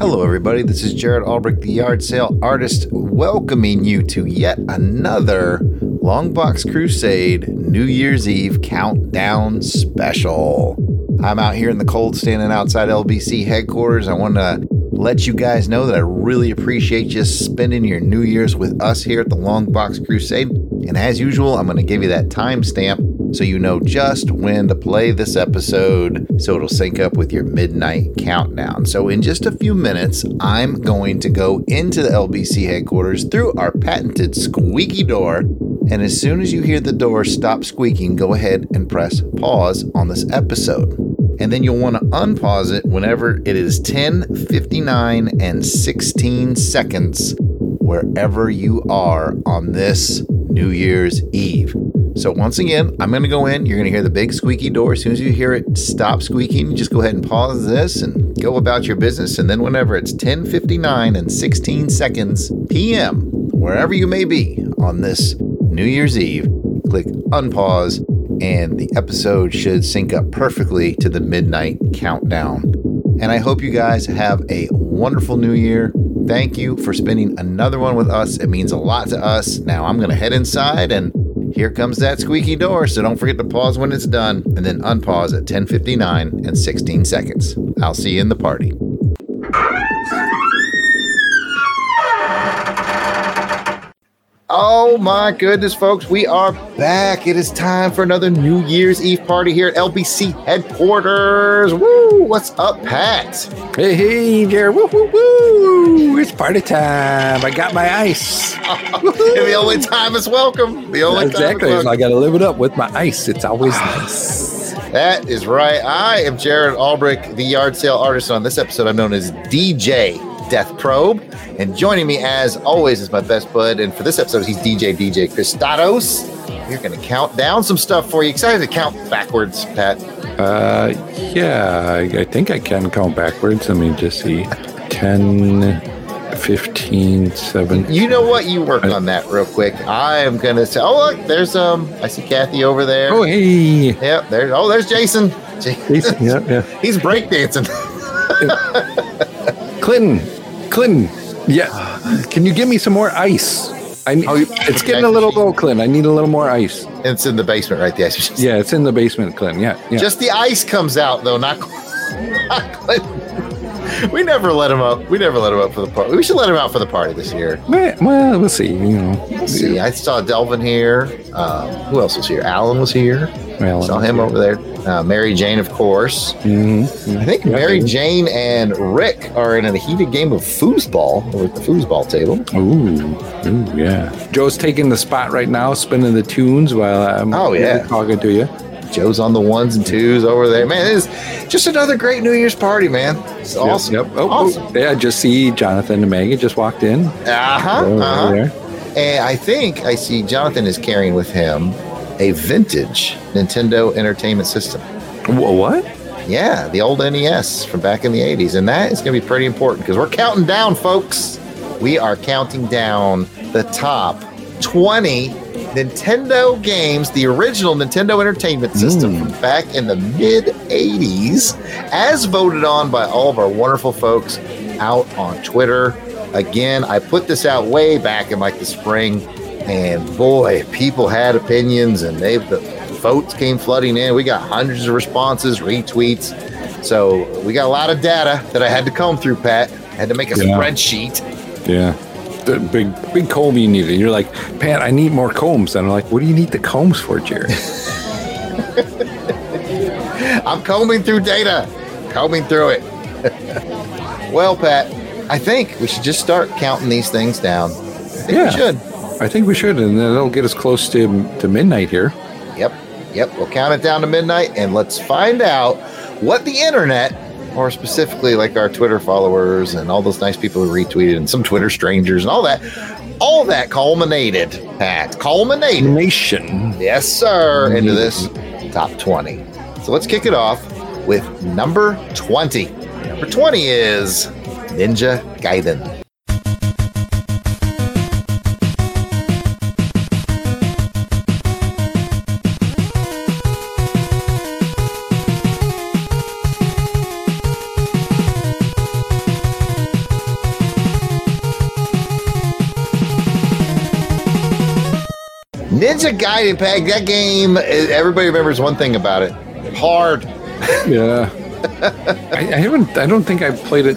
Hello, everybody. This is Jared Albrecht, the yard sale artist, welcoming you to yet another Longbox Crusade New Year's Eve countdown special. I'm out here in the cold standing outside LBC headquarters. I want to let you guys know that I really appreciate you spending your New Year's with us here at the Longbox Crusade. And as usual, I'm going to give you that timestamp so you know just when to play this episode so it'll sync up with your midnight countdown. So, in just a few minutes, I'm going to go into the LBC headquarters through our patented squeaky door. And as soon as you hear the door stop squeaking, go ahead and press pause on this episode. And then you'll want to unpause it whenever it is 10:59 and 16 seconds wherever you are on this New Year's Eve. So once again, I'm going to go in. You're going to hear the big squeaky door. As soon as you hear it stop squeaking, just go ahead and pause this and go about your business. And then whenever it's 10:59 and 16 seconds p.m., wherever you may be on this New Year's Eve, click unpause and the episode should sync up perfectly to the midnight countdown. And I hope you guys have a wonderful new year. Thank you for spending another one with us. It means a lot to us. Now I'm going to head inside and here comes that squeaky door, so don't forget to pause when it's done and then unpause at 10:59 and 16 seconds. I'll see you in the party. Oh my goodness, folks, we are back. It is time for another New Year's Eve party here at LBC headquarters. Woo! What's up, Pat? Hey, hey, Jared. Woo, woo, woo. It's party time. I got my ice. and the only time is welcome. The only exactly. time is I got to live it up with my ice. It's always ah, nice. That is right. I am Jared Albrecht, the yard sale artist. On this episode, I'm known as DJ Death Probe. And joining me, as always, is my best bud. And for this episode, he's DJ DJ Kristatos. We're going to count down some stuff for you. Excited to count backwards, Pat? Uh, yeah, I, I think I can count backwards. Let me just see 10, 15, 7. You know what? You work on that real quick. I am going to say, oh, look, there's, um, I see Kathy over there. Oh, hey. Yep, There's Oh, there's Jason. Jason yeah, yeah. He's breakdancing. Clinton, Clinton, yeah. Can you give me some more ice? I need, oh, it's getting a little low, Clint. I need a little more ice. It's in the basement, right? there. yeah, it's in the basement, Clint. Yeah, yeah. Just the ice comes out though, not, not Clinton. We never let him up. We never let him up for the party. We should let him out for the party this year. Well, we'll see. You know, we'll see. I saw Delvin here. Um, who else was here? Alan was here. Alan saw him here. over there. Uh, Mary Jane, of course. Mm-hmm. I think yeah, Mary Jane and Rick are in a heated game of foosball over at the foosball table. Ooh, ooh, yeah. Joe's taking the spot right now, spinning the tunes while I'm oh yeah talking to you. Joe's on the ones and twos over there. Man, it is just another great New Year's party, man. It's yep, awesome. Yep. Oh, awesome. Oh, yeah, just see Jonathan and Maggie just walked in. Uh-huh. uh-huh. And I think I see Jonathan is carrying with him a vintage Nintendo Entertainment System. What? Yeah, the old NES from back in the 80s. And that is going to be pretty important because we're counting down, folks. We are counting down the top 20 Nintendo games, the original Nintendo Entertainment System mm. from back in the mid 80s, as voted on by all of our wonderful folks out on Twitter. Again, I put this out way back in like the spring, and boy, people had opinions, and they the votes came flooding in. We got hundreds of responses, retweets. So we got a lot of data that I had to comb through, Pat. I had to make a yeah. spreadsheet. Yeah. The big big comb you needed. You're like, Pat, I need more combs. And I'm like, what do you need the combs for, Jerry? I'm combing through data, combing through it. well, Pat, I think we should just start counting these things down. I think yeah, we should. I think we should, and that'll get us close to to midnight here. Yep. Yep, we'll count it down to midnight and let's find out what the internet, or specifically like our Twitter followers and all those nice people who retweeted and some Twitter strangers and all that, all that culminated, Pat, culminated. Nation. Yes, sir, into this top 20. So let's kick it off with number 20. Number 20 is Ninja Gaiden. Ninja Gaiden Pat, that game, everybody remembers one thing about it hard. Yeah. I, I haven't, I don't think I played it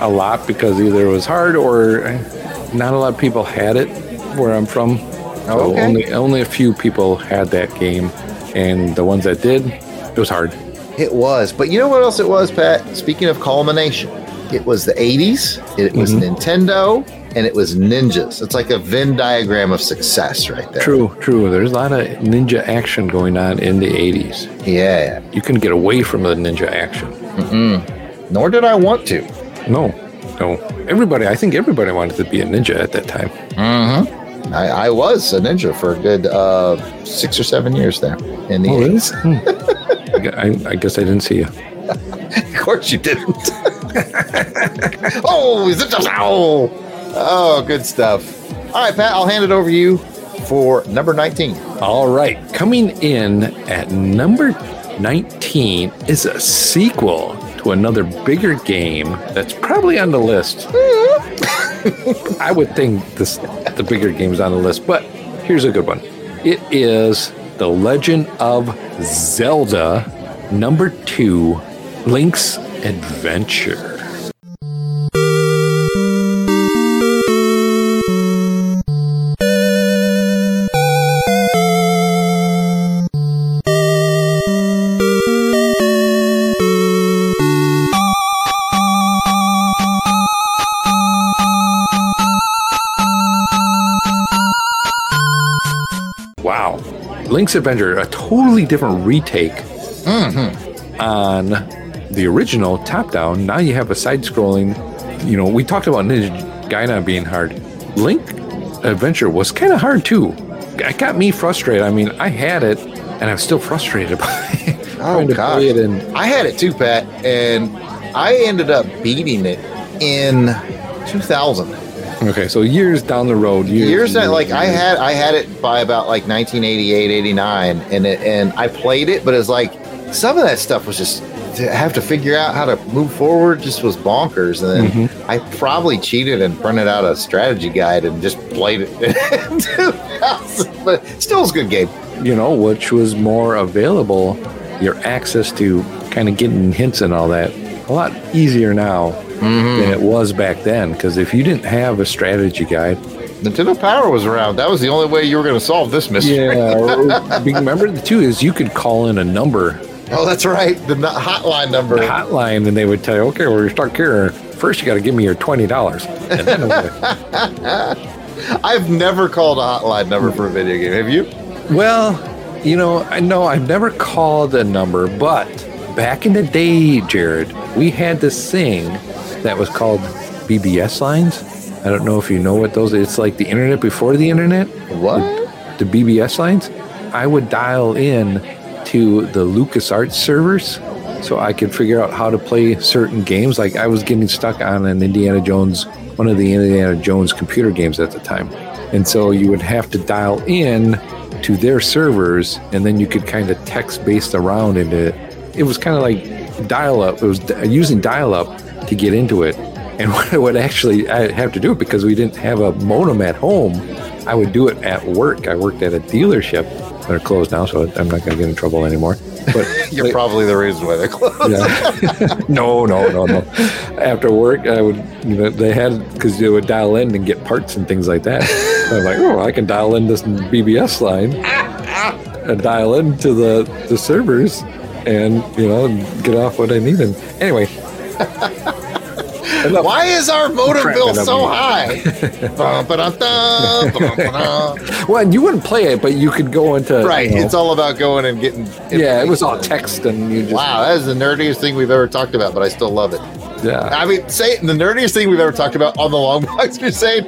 a lot because either it was hard or eh, not a lot of people had it where I'm from. So oh, okay. only, only a few people had that game. And the ones that did, it was hard. It was. But you know what else it was, Pat? Speaking of culmination, it was the 80s, it was mm-hmm. Nintendo, and it was ninjas. It's like a Venn diagram of success right there. True, true. There's a lot of ninja action going on in the 80s. Yeah. You can get away from the ninja action. Nor did I want to. No, no. Everybody, I think everybody wanted to be a ninja at that time. I, I was a ninja for a good uh, six or seven years there in the Oh, really? 80s. Hmm. I, I guess I didn't see you. Of course you didn't. oh, is it just oh, oh, good stuff. All right, Pat, I'll hand it over to you for number 19. All right, coming in at number 19 is a sequel to another bigger game that's probably on the list. Mm-hmm. I would think this the bigger game's on the list, but here's a good one. It is The Legend of Zelda number 2 Link's Adventure. Link's Adventure, a totally different retake mm-hmm. on the original top down. Now you have a side scrolling. You know, we talked about Ninja Gaiden being hard. Link Adventure was kind of hard too. It got me frustrated. I mean, I had it and I'm still frustrated by it. Oh, trying to gosh. play it and I had it too, Pat, and I ended up beating it in 2000. Okay, so years down the road, years, Years that, like I had, I had it by about like 1988, 89, and it, and I played it, but it's like some of that stuff was just to have to figure out how to move forward just was bonkers. And then Mm-hmm. I probably cheated and printed out a strategy guide and just played it. but still, was a good game. you know, which was more available, your access to kind of getting hints and all that, a lot easier now Mm-hmm. than it was back then. Because if you didn't have a strategy guide, Nintendo Power was around. That was the only way you were going to solve this mystery. yeah, remember the two is you could call in a number, Oh, that's right. The hotline number. the hotline, and they would tell you, okay, well, you're stuck here. First, you got to give me your twenty dollars, and then I've never called a hotline number for a video game. Have you? Well, you know, I know I've never called a number, but back in the day, Jared, we had this thing that was called BBS lines. I don't know if you know what those. It's like the internet before the internet. What? The BBS lines. I would dial in to the LucasArts servers so I could figure out how to play certain games. Like I was getting stuck on an Indiana Jones, one of the Indiana Jones computer games at the time. And so you would have to dial in to their servers and then you could kind of text based around into it. It was kind of like dial up. It was using dial up to get into it. And what I would actually I have to do it because we didn't have a modem at home. I would do it at work. I worked at a dealership. They're closed now, so I'm not going to get in trouble anymore. But You're probably the reason why they're closed. yeah. no, no, no, no. After work, I would, you know, they had because they would dial in and get parts and things like that. I'm like, oh, I can dial in this BBS line and dial into the the servers, and you know, get off what I need. And anyway. Why is our motor bill so high? Well, you wouldn't play it, but you could go into right. you know, It's all about going and getting. yeah, it was all text, and you just Wow, that is the nerdiest thing we've ever talked about, but I still love it. yeah. I mean, say the nerdiest thing we've ever talked about on the Longbox Crusade.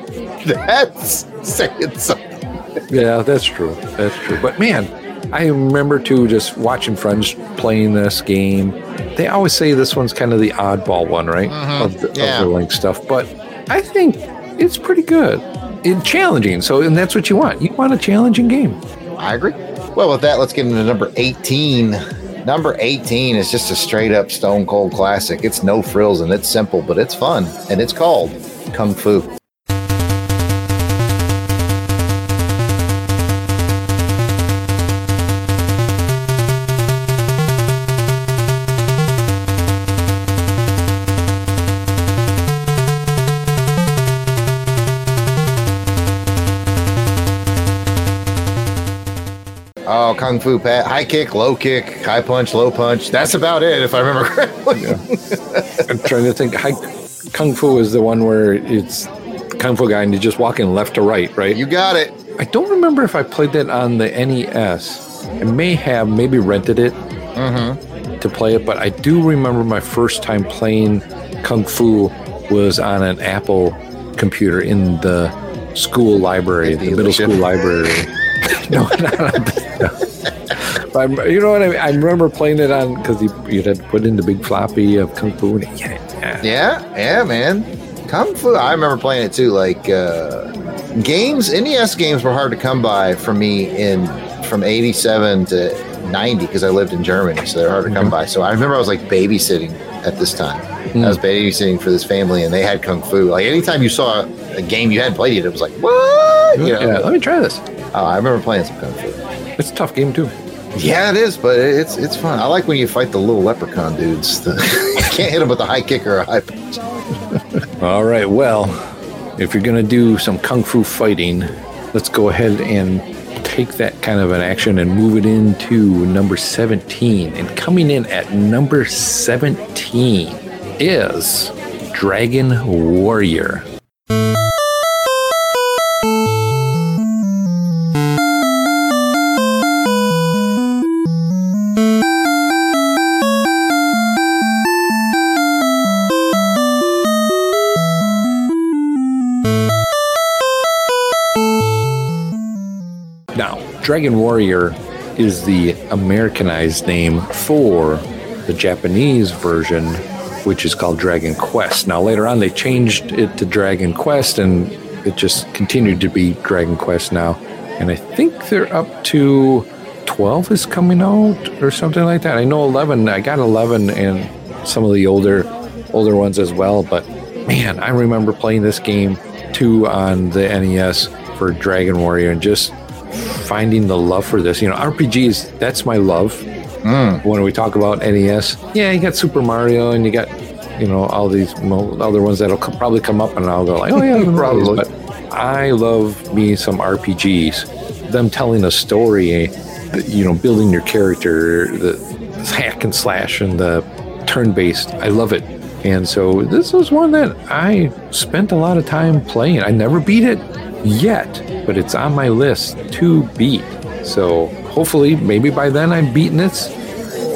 That's saying something. Yeah, that's true. That's true. But man, I remember too just watching friends playing this game. They always say this one's kind of the oddball one, right? Mm-hmm. Of, the, Yeah. of the Link stuff. But I think it's pretty good. It's challenging. So, and that's what you want. You want a challenging game. I agree. Well, with that, let's get into number 18. Number 18 is just a straight up stone cold classic. It's no frills and it's simple, but it's fun. And it's called Kung Fu. Kung fu pat, high kick, low kick, high punch, low punch. That's about it, if I remember correctly. I'm trying to think. Hi, Kung Fu is the one where it's Kung Fu guy and you're just walking left to right, right? You got it. I don't remember if I played that on the NES. I may have maybe rented it mm-hmm. to play it, but I do remember my first time playing Kung Fu was on an Apple computer in the school library, the middle school library. no, not on but I'm, you know what I mean? I remember playing it on because you, you had to put in the big floppy of Kung Fu. And, yeah, yeah. Yeah, yeah, man. Kung Fu. I remember playing it too. Like uh, games, NES games were hard to come by for me in from '87 to '90 because I lived in Germany, so they're hard to come by. So I remember I was like babysitting at this time. I was babysitting for this family, and they had Kung Fu. Like anytime you saw a game you hadn't played it, it was like what? You know? Yeah, let me try this. Oh, I remember playing some Kung Fu. It's a tough game too. Yeah, it is, but it's it's fun. I like when you fight the little leprechaun dudes. The, you can't hit them with a high kick or a high punch. All right. Well, if you're going to do some kung fu fighting, let's go ahead and take that kind of an action and move it into number 17. And coming in at number 17 is Dragon Warrior. Dragon Warrior is the Americanized name for the Japanese version, which is called Dragon Quest. Now, later on, they changed it to Dragon Quest, and it just continued to be Dragon Quest now. And I think they're up to 12 is coming out or something like that. I know 11, I got 11 and some of the older older ones as well, but man, I remember playing this game too on the NES for Dragon Warrior and just finding the love for this. You know, RPGs, that's my love. Mm. When we talk about NES, yeah, you got Super Mario and you got, you know, all these other ones that'll co- probably come up and I'll go like, oh yeah, probably. But I love me some RPGs. Them telling a story, you know, building your character, the hack and slash and the turn based. I love it. And so this is one that I spent a lot of time playing. I never beat it yet, but it's on my list to beat. So hopefully, maybe by then I'm beating it,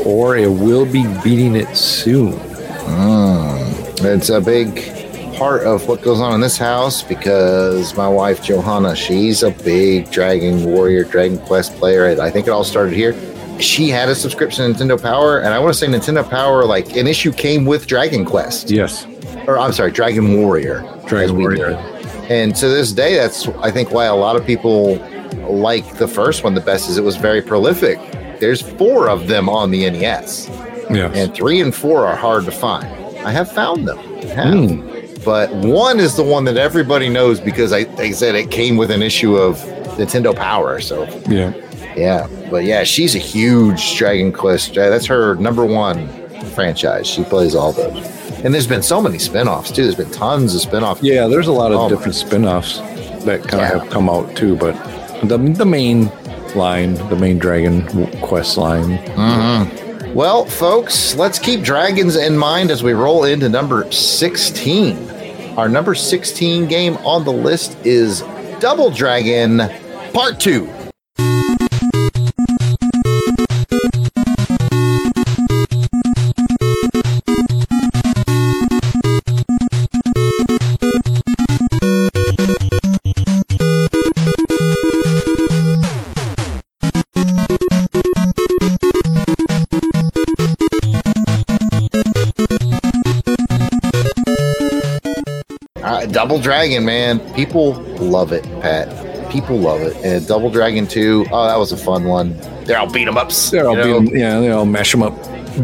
or it will be beating it soon. Hmm. It's a big part of what goes on in this house because my wife Johanna, she's a big Dragon Warrior, Dragon Quest player. I think it all started here. She had a subscription to Nintendo Power, and I want to say Nintendo Power, like an issue came with Dragon Quest, Yes, or I'm sorry, Dragon Warrior. Dragon Warrior. it. And to this day, that's I think why a lot of people like the first one the best is it was very prolific. There's four of them on the NES yeah, and three and four are hard to find. I have found them, have. Hmm. but one is the one that everybody knows because I, I said it came with an issue of Nintendo Power. So yeah. yeah, but yeah, she's a huge Dragon Quest. uh, That's her number one franchise. She plays all those, and there's been so many spin-offs too. There's been tons of spin-offs. Yeah, there's a lot of Oh, different spin-offs that kind Yeah. of have come out too, but the the main line, the main Dragon Quest line. Mm-hmm. Well, folks, let's keep dragons in mind as we roll into number 16. Our number 16 game on the list is Double Dragon Part 2. Double Dragon, man. People love it, Pat. People love it. And Double Dragon 2, oh, that was a fun one. They're all beat 'em ups. They're all you know? beat 'em- yeah, they all mash them up,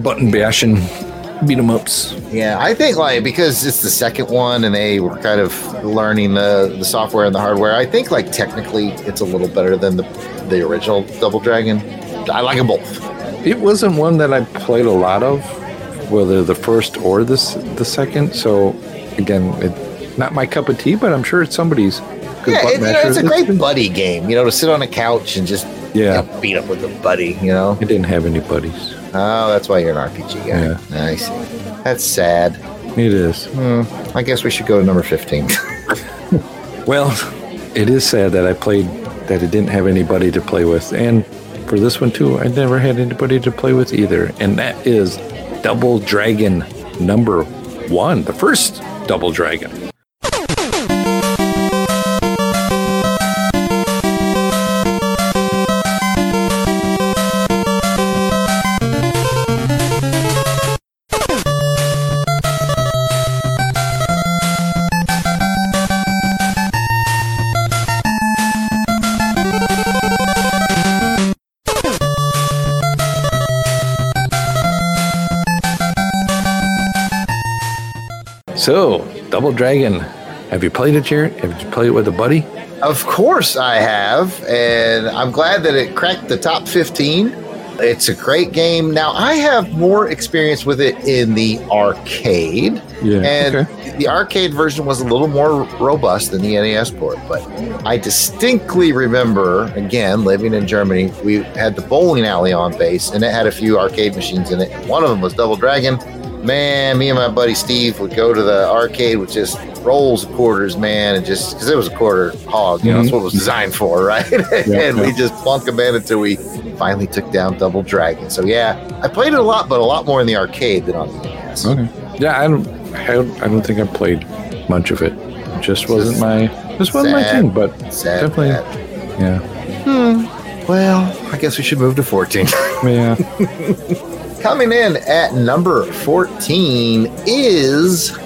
button bashing, beat beat 'em ups. Yeah, I think like because it's the second one and they were kind of learning the, the software and the hardware. I think like technically it's a little better than the the original Double Dragon. I like them both. It wasn't one that I played a lot of, whether the first or this the second. So again, it, not my cup of tea, but I'm sure it's somebody's. Yeah, it, you know, it's a great buddy game. You know, to sit on a couch and just Yeah. you know, beat up with a buddy, you know? I didn't have any buddies. Oh, that's why you're an RPG guy. Yeah. I see. That's sad. It is. Hmm. I guess we should go to number 15. Well, it is sad that I played that it didn't have anybody to play with. And for this one too, I never had anybody to play with either. And that is Double Dragon number one, the first Double Dragon. Double Dragon. Have you played it, Jared? Have you played it with a buddy? Of course I have, and I'm glad that it cracked the top 15. It's a great game. Now, I have more experience with it in the arcade. Yeah, And okay. the arcade version was a little more robust than the NES port, but I distinctly remember, again, living in Germany, we had the bowling alley on base, and it had a few arcade machines in it. One of them was Double Dragon. Man, me and my buddy Steve would go to the arcade with just rolls of quarters, man, and just because it was a quarter hog, you know, that's mhm. what it was designed for, right? and we yeah. just plunk them in until we finally took down Double Dragon. So yeah, I played it a lot, but a lot more in the arcade than on the NES. Okay. Yeah, I don't. I don't, I don't think I played much of it. It just wasn't my. This wasn't my thing, but Sad definitely. that. Yeah. Hmm. Well, I guess we should move to 14. Yeah. Coming in at number 14 is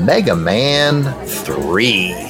Mega Man 3.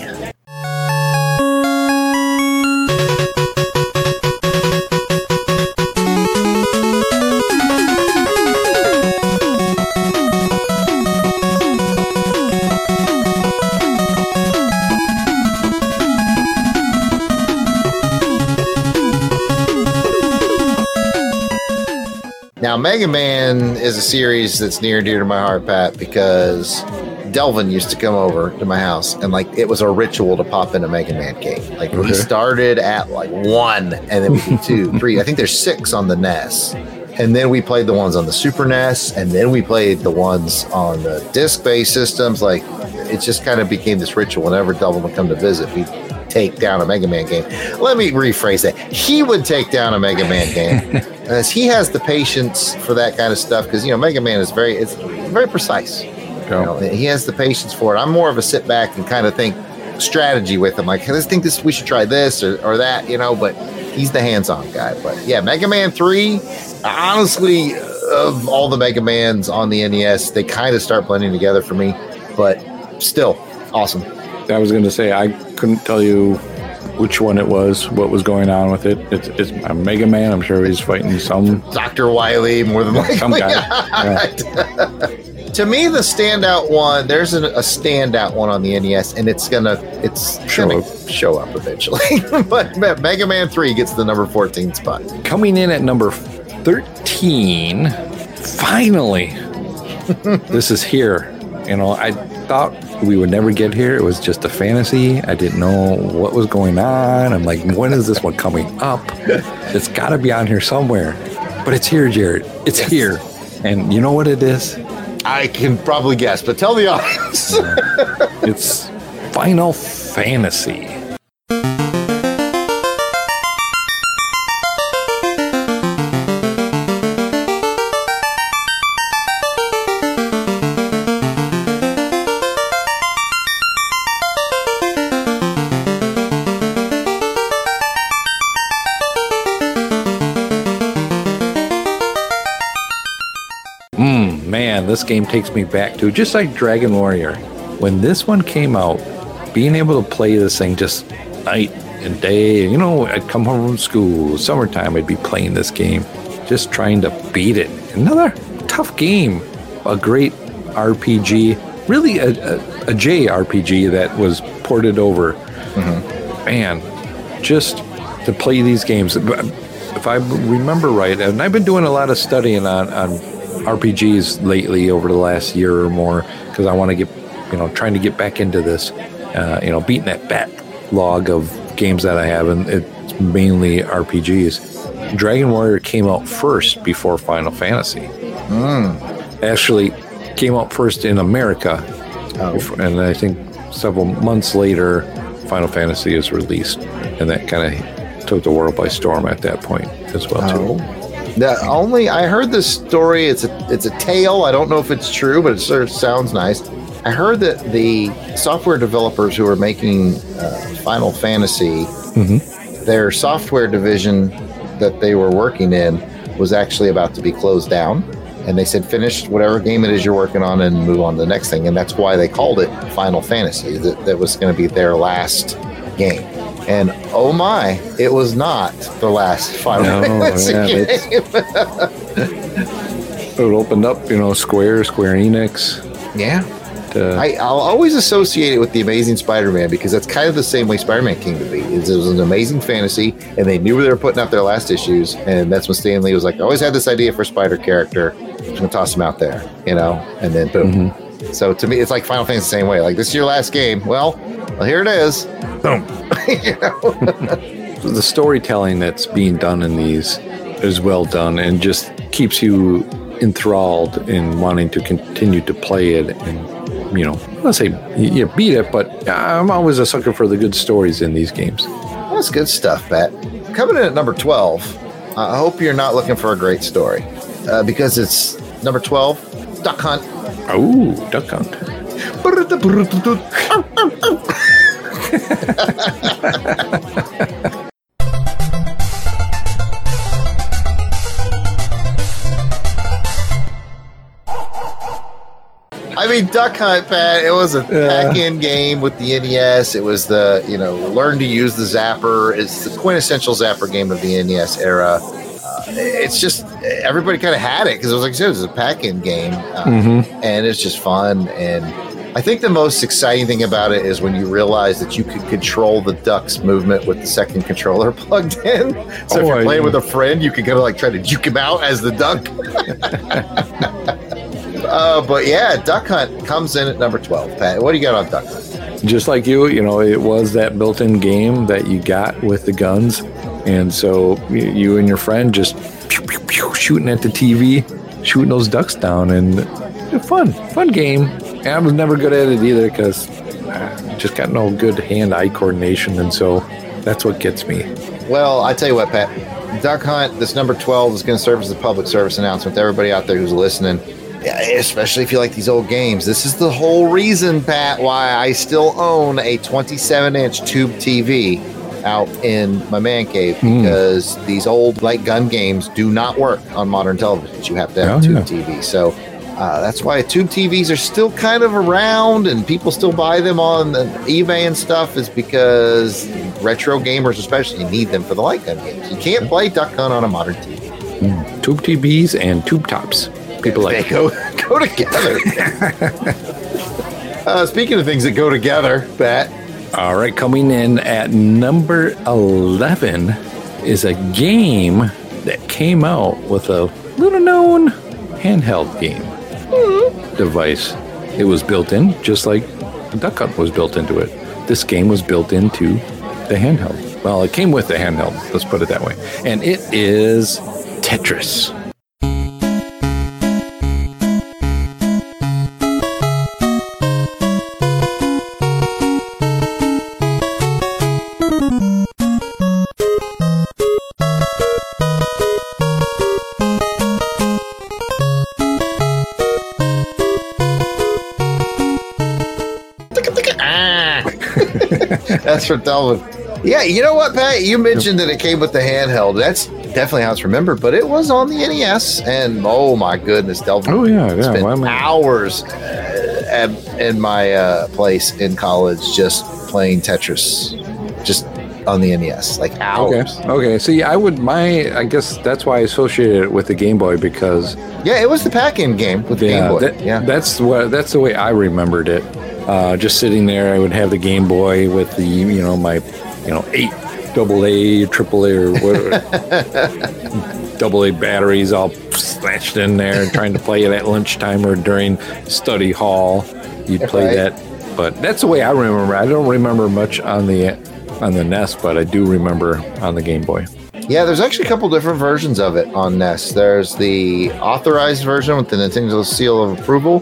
Mega Man is a series that's near and dear to my heart, Pat, because Delvin used to come over to my house and like it was a ritual to pop in a Mega Man game. Like we started at like one and then we did two, three. I think there's six on the NES. And then we played the ones on the Super NES, and then we played the ones on the disc-based systems. Like it just kind of became this ritual. Whenever Delvin would come to visit, we'd take down a Mega Man game. Let me rephrase that. He would take down a Mega Man game. As he has the patience for that kind of stuff, because you know Mega Man is very it's very precise. You know, he has the patience for it. I'm more of a sit back and kind of think strategy with him. Like, let's think this we should try this or, or that, you know, but he's the hands-on guy. But yeah, Mega Man 3, honestly, of all the Mega Mans on the NES, they kind of start blending together for me. But still, awesome. I was going to say I couldn't tell you which one it was, what was going on with it. It's, it's a Mega Man. I'm sure he's fighting some. Dr. Wily, more than likely. Some guy. Yeah. to me, the standout one, there's an, a standout one on the NES, and it's gonna it's Show gonna up. show up eventually. but Mega Man 3 gets the number 14 spot. Coming in at number 13, finally, this is here. You know, I thought we would never get here. It was just a fantasy. I didn't know what was going on. I'm like, when is this one coming up? It's got to be on here somewhere. But it's here, Jared. It's here. And you know what it is? I can probably guess, but tell the audience. It's Final Fantasy. Game takes me back to just like Dragon Warrior. When this one came out, being able to play this thing just night and day, you know, I'd come home from school, summertime, I'd be playing this game, just trying to beat it. Another tough game, a great RPG, really a, a, a JRPG that was ported over. Mm-hmm. Man, just to play these games. If I remember right, and I've been doing a lot of studying on, on RPGs lately over the last year or more because I want to get, you know, trying to get back into this, uh, you know, beating that backlog of games that I have, and it's mainly RPGs. Dragon Warrior came out first before Final Fantasy. Actually, came out first in America, before- and I think several months later, Final Fantasy is released, and that kind of took the world by storm at that point as well too. The only I heard this story. It's a it's a tale. I don't know if it's true, but it sort of sounds nice. I heard that the software developers who are making uh, Final Fantasy, their software division that they were working in was actually about to be closed down, and they said finish whatever game it is you're working on and move on to the next thing, and that's why they called it Final Fantasy. That that was going to be their last game. And oh my, it was not the last Final No, Fantasy yeah, game. It opened up, you know, Square, Square Enix. Yeah. To, uh, I, I'll always associate it with the Amazing Spider-Man because that's kind of the same way Spider-Man came to be. It was an amazing fantasy, and they knew they were putting out their last issues, and that's when Stan Lee was like, "I always had this idea for a Spider character. I'm gonna toss him out there, you know." And then boom. Mm-hmm. So to me, it's like Final Fantasy the same way. Like this is your last game. Well, well here it is. Boom. you know? the storytelling that's being done in these is well done and just keeps you enthralled in wanting to continue to play it and you know let's say you beat it but I'm always a sucker for the good stories in these games That's good stuff, Pat. Coming in at number 12, I hope you're not looking for a great story uh, because it's number 12, Duck Hunt. oh duck hunt I mean, Duck Hunt, Pat. It was a pack-in game with the NES. It was the you know learn to use the zapper. It's the quintessential zapper game of the NES era. Uh, it's just everybody kind of had it because it was like I said, it was a pack-in game, uh, and it's just fun. And I think the most exciting thing about it is when you realize that you could control the duck's movement with the second controller plugged in. So if Oh, you're I- playing with a friend, you can kind of like try to juke him out as the duck. Uh, but yeah, Duck Hunt comes in at number 12. Pat, what do you got on Duck Hunt? just like you you know it was that built-in game that you got with the guns and so you and your friend just pew, pew, pew, shooting at the tv shooting those ducks down and fun fun game and i was never good at it either because I just got no good hand-eye coordination and so that's what gets me Well, I tell you what, Pat, Duck Hunt, this number 12 is going to serve as a public service announcement to everybody out there who's listening. Especially if you like these old games. This is the whole reason, Pat, why I still own a 27 inch tube TV out in my man cave hmm. because these old light gun games do not work on modern televisions. You have to have Oh, a tube yeah. TV. So uh, that's why tube TVs are still kind of around and people still buy them on eBay and stuff is because retro gamers especially need them for the light gun games. You can't play Duck Hunt on a modern TV. tube tvs and tube tops people They like go go together. uh, speaking of things that go together, Pat, All right, coming in at number 11 is a game that came out with a little known handheld game device. It was built in, just like Duck Hunt was built into it. This game was built into the handheld. Well, it came with the handheld, let's put it that way. And it is Tetris. That's for Delvin. Yeah, you know what, Pat? You mentioned that it came with the handheld. That's definitely how it's remembered, but it was on the NES, and oh my goodness, Delvin. Oh, yeah, yeah. spent Well, hours uh, at, in my uh, place in college just playing Tetris, just on the NES, like hours. Okay. Okay. See, I would my I guess that's why I associated it with the Game Boy because Yeah, it was the pack-in game with the Game Boy. that- yeah, that's what that's the way I remembered it. Uh, just sitting there, I would have the Game Boy with the you know my you know eight double A, triple A, or whatever, double A batteries all slashed in there, trying to play it at lunchtime or during study hall. You'd play Right. that, but that's the way I remember. I don't remember much on the on the NES, but I do remember on the Game Boy. Yeah, there's actually a couple different versions of it on NES. There's the authorized version with the Nintendo seal of approval,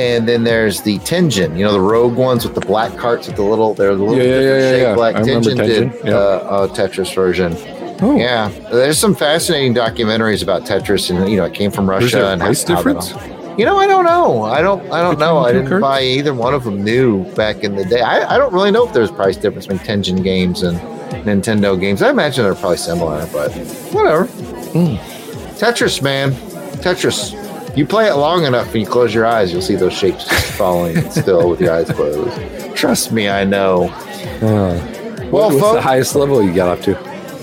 and then there's the Tengen. You know, the Rogue ones with the black carts with the little. They're the little Yeah, yeah, yeah, shaped yeah. black I remember Tengen, Tengen, did yeah. uh, a Tetris version. Oh, Yeah, there's some fascinating documentaries about Tetris, and you know, it came from Russia. Is there a and price difference? You know, I don't know. I don't. I don't Between know. I didn't cards? buy either one of them new back in the day. I, I don't really know if there's price difference between Tengen games and Nintendo games. I imagine they're probably similar, but whatever. Hmm. Tetris, man, Tetris. You play it long enough, and you close your eyes, you'll see those shapes just falling still with your eyes closed. Trust me, I know. Uh, Well, what's the folks, highest level you got up to?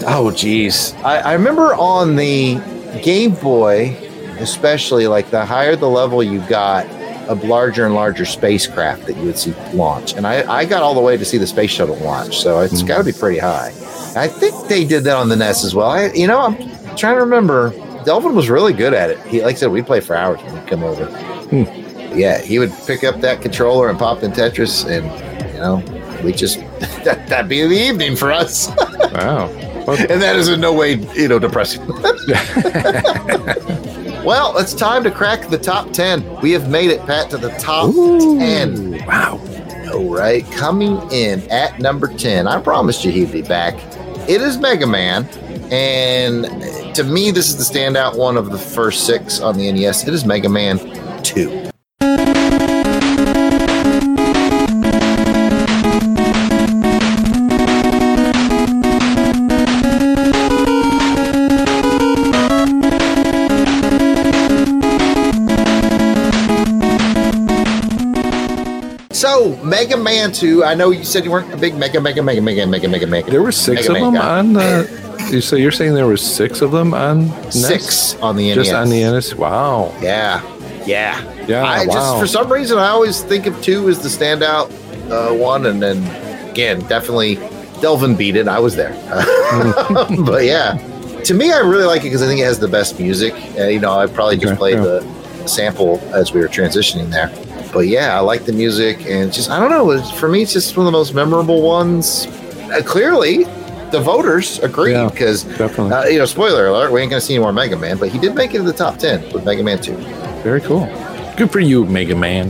Oh, geez. I, I remember on the Game Boy, especially, like the higher the level you got, a larger and larger spacecraft that you would see launch. And I, I got all the way to see the space shuttle launch, so it's got to be pretty high. I think they did that on the NES as well. I, you know, I'm trying to remember. Delvin was really good at it. He, like I said, we'd play for hours when he'd come over. Hmm. Yeah, he would pick up that controller and pop in Tetris, and, you know, we just, that, that'd be the evening for us. Wow. Well, and that is in no way, you know, depressing. well, it's time to crack the top 10. We have made it, Pat, to the top 10. wow. All right, coming in at number 10. I promised you he'd be back. It is Mega Man. And to me, this is the standout one of the first six on the NES. It is Mega Man 2. So, Mega Man 2, I know you said you weren't a big Mega, Mega, Mega, Mega, Mega, Mega, Mega. There were six Mega of Man them guy. on the. You, so you're saying there were six of them on NES? Six on the NES. Just on the NES? Wow. Yeah, yeah, Yeah, I just for some reason I always think of two as the standout uh, one, and then again, definitely Delvin beat it. I was there, but yeah, to me, I really like it because I think it has the best music. Uh, you know, I probably just Okay, played yeah. the sample as we were transitioning there. But yeah, I like the music, and just I don't know. For me, it's just one of the most memorable ones. Uh, clearly, the voters agreed because uh, you know, spoiler alert, we ain't gonna see any more Mega Man, but he did make it in the top ten with Mega Man Two. Very cool. Good for you, Mega Man.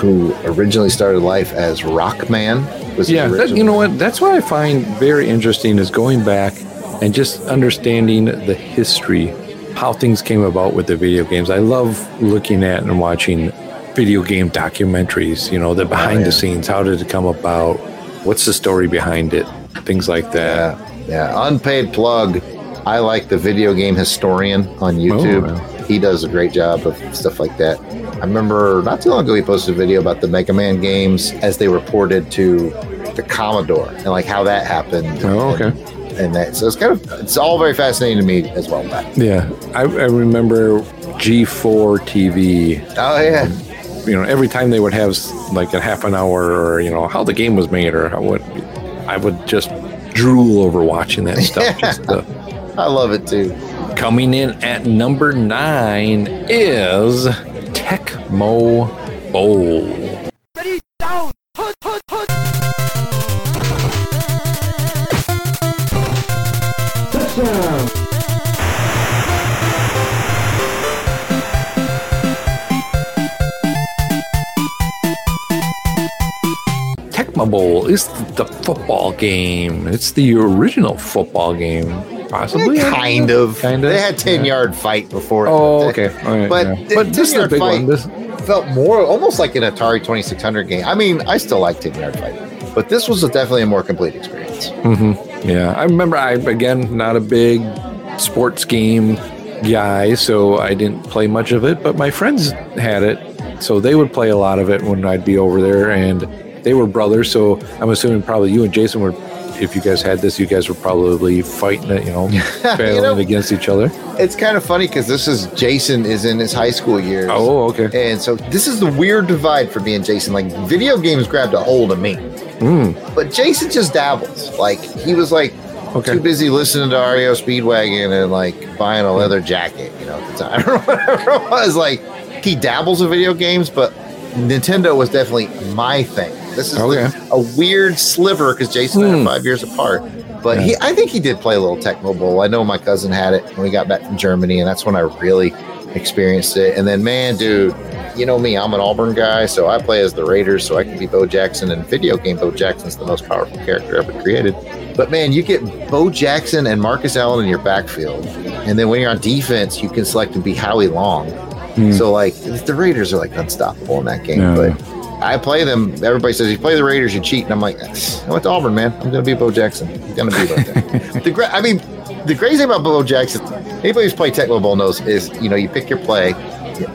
who originally started life as Rockman. Was Yeah, that, you know what? That's what I find very interesting is going back and just understanding the history, how things came about with the video games. I love looking at and watching video game documentaries, you know, the behind yeah. the scenes. How did it come about? What's the story behind it? Things like that. Yeah, yeah. Unpaid plug. I like the video game historian on oh, YouTube. Oh. He does a great job of stuff like that. I remember not too long ago he posted a video about the Mega Man games as they reported to the Commodore and like how that happened. Oh, okay. And, that so it's kind of it's all very fascinating to me as well. Pat. Yeah. I, I remember G4 TV Oh yeah, you know, every time they would have like a half an hour or, you know, how the game was made or how what, I would just drool over watching that stuff. Just, uh, I love it too. coming in at number nine is Tecmo Bowl. Bowl is the football game. It's the original football game, possibly. Kind of. Kind of. They had ten yard fight before. it. Oh, okay. Right, But yeah. the but this is a big one. This, felt more almost like an Atari 2600 game. I mean, I still like 10 yard fight, but this was a, definitely a more complete experience. Mm-hmm. yeah, I remember. I again not a big sports game guy, so I didn't play much of it. But my friends had it, so they would play a lot of it when I'd be over there, and they were brothers. So I'm assuming probably you and Jason were. If you guys had this, you guys were probably fighting it, you know, battling know- against each other. It's kind of funny because this is Jason is in his high school years. Oh, okay. And so this is the weird divide for me and Jason. Like video games grabbed a hold of me, Mm, but Jason just dabbles. Like he was like Okay. too busy listening to REO Speedwagon and like buying a leather jacket, you know, at the time. Whatever it was like he dabbles in video games, but Nintendo was definitely my thing. This is Okay. a weird sliver because Jason and I Hmm. are five years apart. But Yeah. he, I think he did play a little Tecmo Bowl. I know my cousin had it when we got back from Germany, and that's when I really experienced it. And then, man, dude, you know me, I'm an Auburn guy, so I play as the Raiders, so I can be Bo Jackson. And video game, Bo Jackson's the most powerful character ever created. But man, you get Bo Jackson and Marcus Allen in your backfield, and then when you're on defense, you can select and be Howie Long. Hmm. So like the Raiders are like unstoppable in that game, Yeah. but. I play them. Everybody says you play the Raiders, you cheat, and I'm like, I went to Auburn, man. I'm gonna be Bo Jackson. I'm gonna be Bo Jackson. the gra- I mean, the crazy thing about Bo Jackson, anybody who's played Tecmo Bowl knows is you know you pick your play,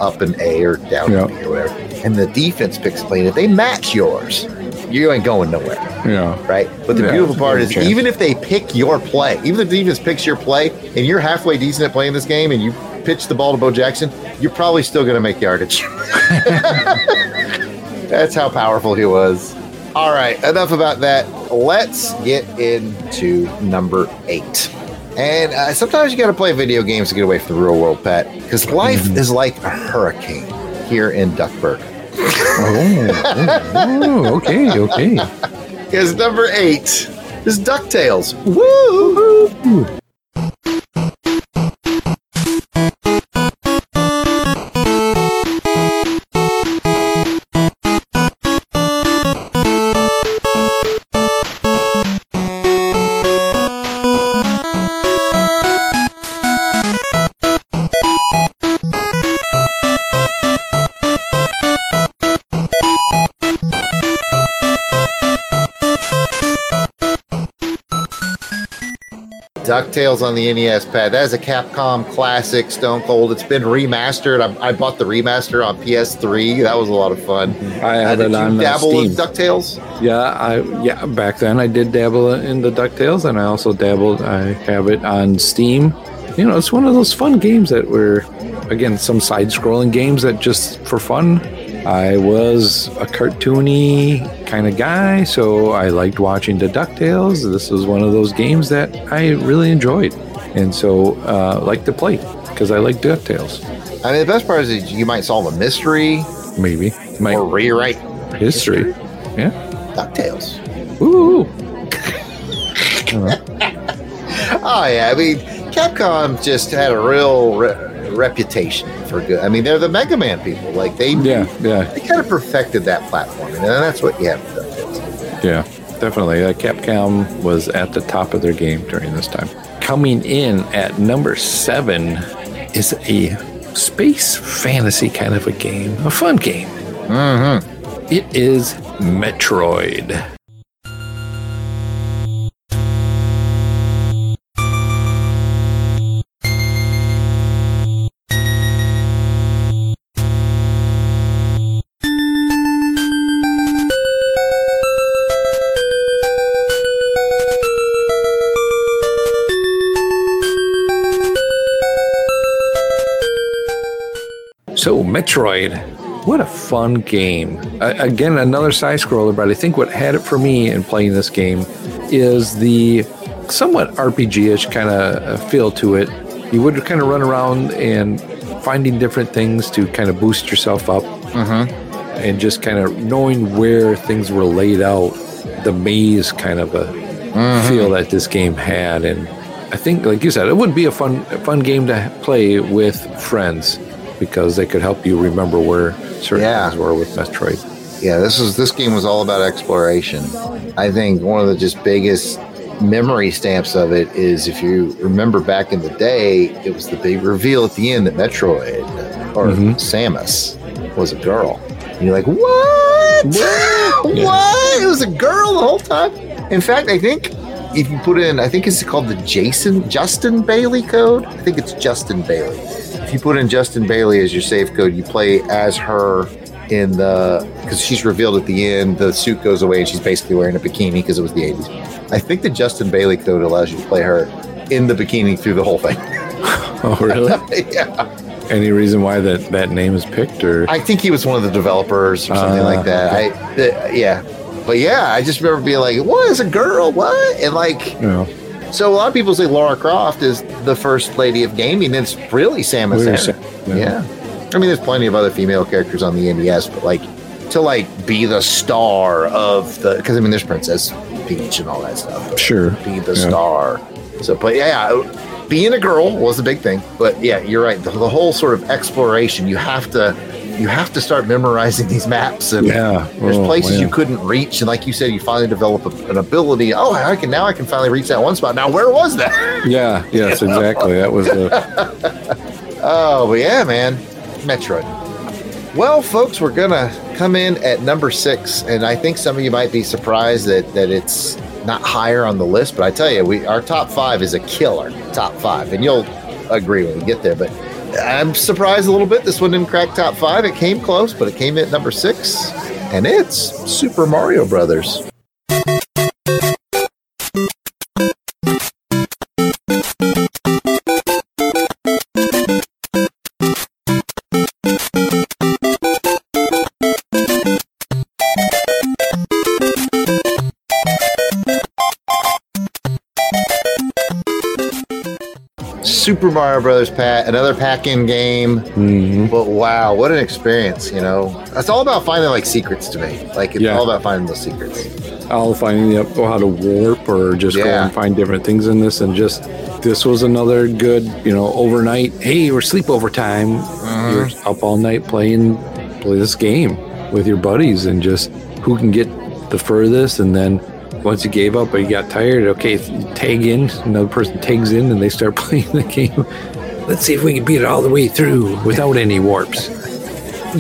up an A or down a B or whatever, and the defense picks a play. And if they match yours, you ain't going nowhere, Yeah. right? But the Yeah, beautiful part is chance. even if they pick your play, even if the defense picks your play, and you're halfway decent at playing this game, and you pitch the ball to Bo Jackson, you're probably still gonna make yardage. That's how powerful he was. All right, enough about that. Let's get into number eight. And uh, sometimes you got to play video games to get away from the real world, Pat, because life is like a hurricane here in Duckburg. Oh, oh, okay, okay. Because number eight is DuckTales. Woo! DuckTales on the NES pad. That is a Capcom classic, Stone Cold. It's been remastered. I, I bought the remaster on PS3. That was a lot of fun. I Uh, have did it on uh, dabble Steam. with DuckTales? Yeah, I yeah back then I did dabble in the Ducktales, and I also dabbled. I have it on Steam. You know, it's one of those fun games that were, again, some side-scrolling games that just for fun. I was a cartoony kind of guy, so I liked watching the Ducktales. This was one of those games that I really enjoyed, and so uh, like to play because I like Ducktales. I mean, the best part is you might solve a mystery Maybe my or rewrite history. Yeah. DuckTales. Ooh. Oh, yeah. I mean, Capcom just had a real re- reputation for good. I mean, they're the Mega Man people. Like, they, Yeah. Yeah. they kind of perfected that platform. And that's what you have with DuckTales. Yeah, definitely. Uh, Capcom was at the top of their game during this time. Coming in at number seven is a space fantasy kind of a game, a fun game. Mm-hmm. It is Metroid. Metroid, what a fun game. Uh, again, another side scroller, but I think what had it for me in playing this game is the somewhat RPG ish kind of feel to it. You would kind of run around and finding different things to kind of boost yourself up and just kind of knowing where things were laid out, the maze kind of a feel that this game had. And I think, like you said, it would be a fun, a fun game to play with friends because they could help you remember where certain Yeah. things were with Metroid. Yeah, this was this game was all about exploration. I think one of the just biggest memory stamps of it is if you remember back in the day, it was the big reveal at the end that Metroid or mm-hmm. Samus was a girl. And you're like, what? what? It was a girl the whole time. In fact, I think if you put in, I think it's called the Jason Justin Bailey code. I think it's Justin Bailey. If you put in Justin Bailey as your safe code, you play as her in the because she's revealed at the end. The suit goes away and she's basically wearing a bikini because it was the 80s. I think the Justin Bailey code allows you to play her in the bikini through the whole thing. Oh, really? yeah. Any reason why that, that name is picked? Or I think he was one of the developers or something Ah, like that. I uh, yeah. But yeah, I just remember being like, "What is a girl? What?" And like, you know, so a lot of people say Laura Croft is the first lady of gaming. And it's really Samus Aran. Yeah. Yeah. I mean, there's plenty of other female characters on the NES, but like to like be the star of the because I mean, there's Princess Peach and all that stuff. Sure. Be the Yeah. star. So, but yeah, being a girl was a big thing. But yeah, you're right. The, the whole sort of exploration, you have to, you have to start memorizing these maps and Yeah. there's Oh, places man. you couldn't reach, and like you said, you finally develop a, an ability. Oh, I can now I can finally reach that one spot. Now, where was that? Yeah. Yes. Exactly. That was the. Oh, but yeah, man, Metroid. Well, folks, we're gonna come in at number six, and I think some of you might be surprised that that it's not higher on the list. But I tell you, we our top five is a killer top five, and you'll agree when we get there. But I'm surprised a little bit. This one didn't crack top five. It came close, but it came at number six, and it's Super Mario Brothers. Mario Brothers, Pat, another pack-in game. Mhm. But wow, what an experience! You know, it's all about finding like secrets to me. Like it's Yeah. all about finding those secrets. I'll find out how to warp or just go and find different things in this and just this was another good, you know, overnight. Hey, we're sleepover time. Mm-hmm. You're up all night playing play this game with your buddies and just who can get the furthest and then once you gave up or you got tired, okay, tag in, another person tags in and they start playing the game. Let's see if we can beat it all the way through without any warps.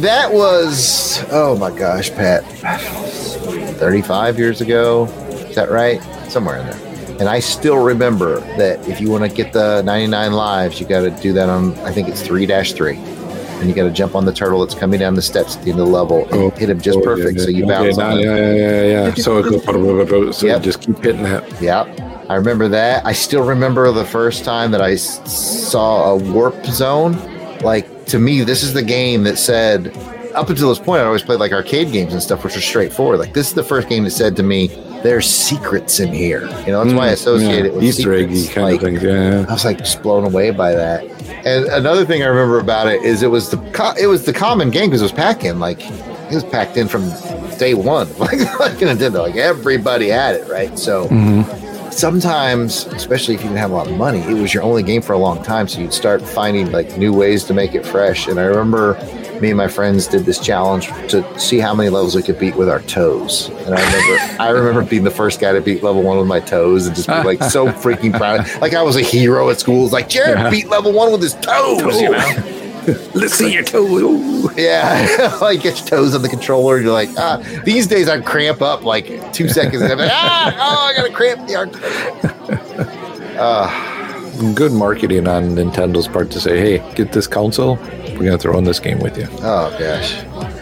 That was oh my gosh, Pat, thirty-five years ago. Is that right? Somewhere in there. And I still remember that if you want to get the 99 lives, you got to do that on I think it's three dash three. And you got to jump on the turtle that's coming down the steps at the end of the level and hit him just Oh, perfect. yeah, So you yeah, bounce yeah, yeah, yeah, yeah, yeah. So it goes, so Yep. you just keep hitting that. Yeah, I remember that. I still remember the first time that I saw a warp zone. Like to me, this is the game that said. Up until this point, I always played like arcade games and stuff, which are straightforward. Like this is the first game that said to me, "There's secrets in here." You know, that's why I associate it with Mm, Easter eggy kind Like, of things. Yeah. I was like just blown away by that. And another thing I remember about it is it was the co- it was the common game because it was packed in like it was packed in from day one, like like Nintendo, like everybody had it, right? So mm-hmm. sometimes, especially if you didn't have a lot of money, it was your only game for a long time. So you'd start finding like new ways to make it fresh. And I remember me and my friends did this challenge to see how many levels we could beat with our toes. And I remember, I remember being the first guy to beat level one with my toes and just be like so freaking proud. Like I was a hero at school. It's like Jared Yeah. beat level one with his toes. You know? Let's see your toe. Ooh. Yeah, like get your toes on the controller. You're like, ah. These days I cramp up like two seconds. And I'm like, ah, oh, I got to cramp the arc. Uh, Good marketing on Nintendo's part to say, "Hey, get this console. We're gonna throw in this game with you." oh gosh.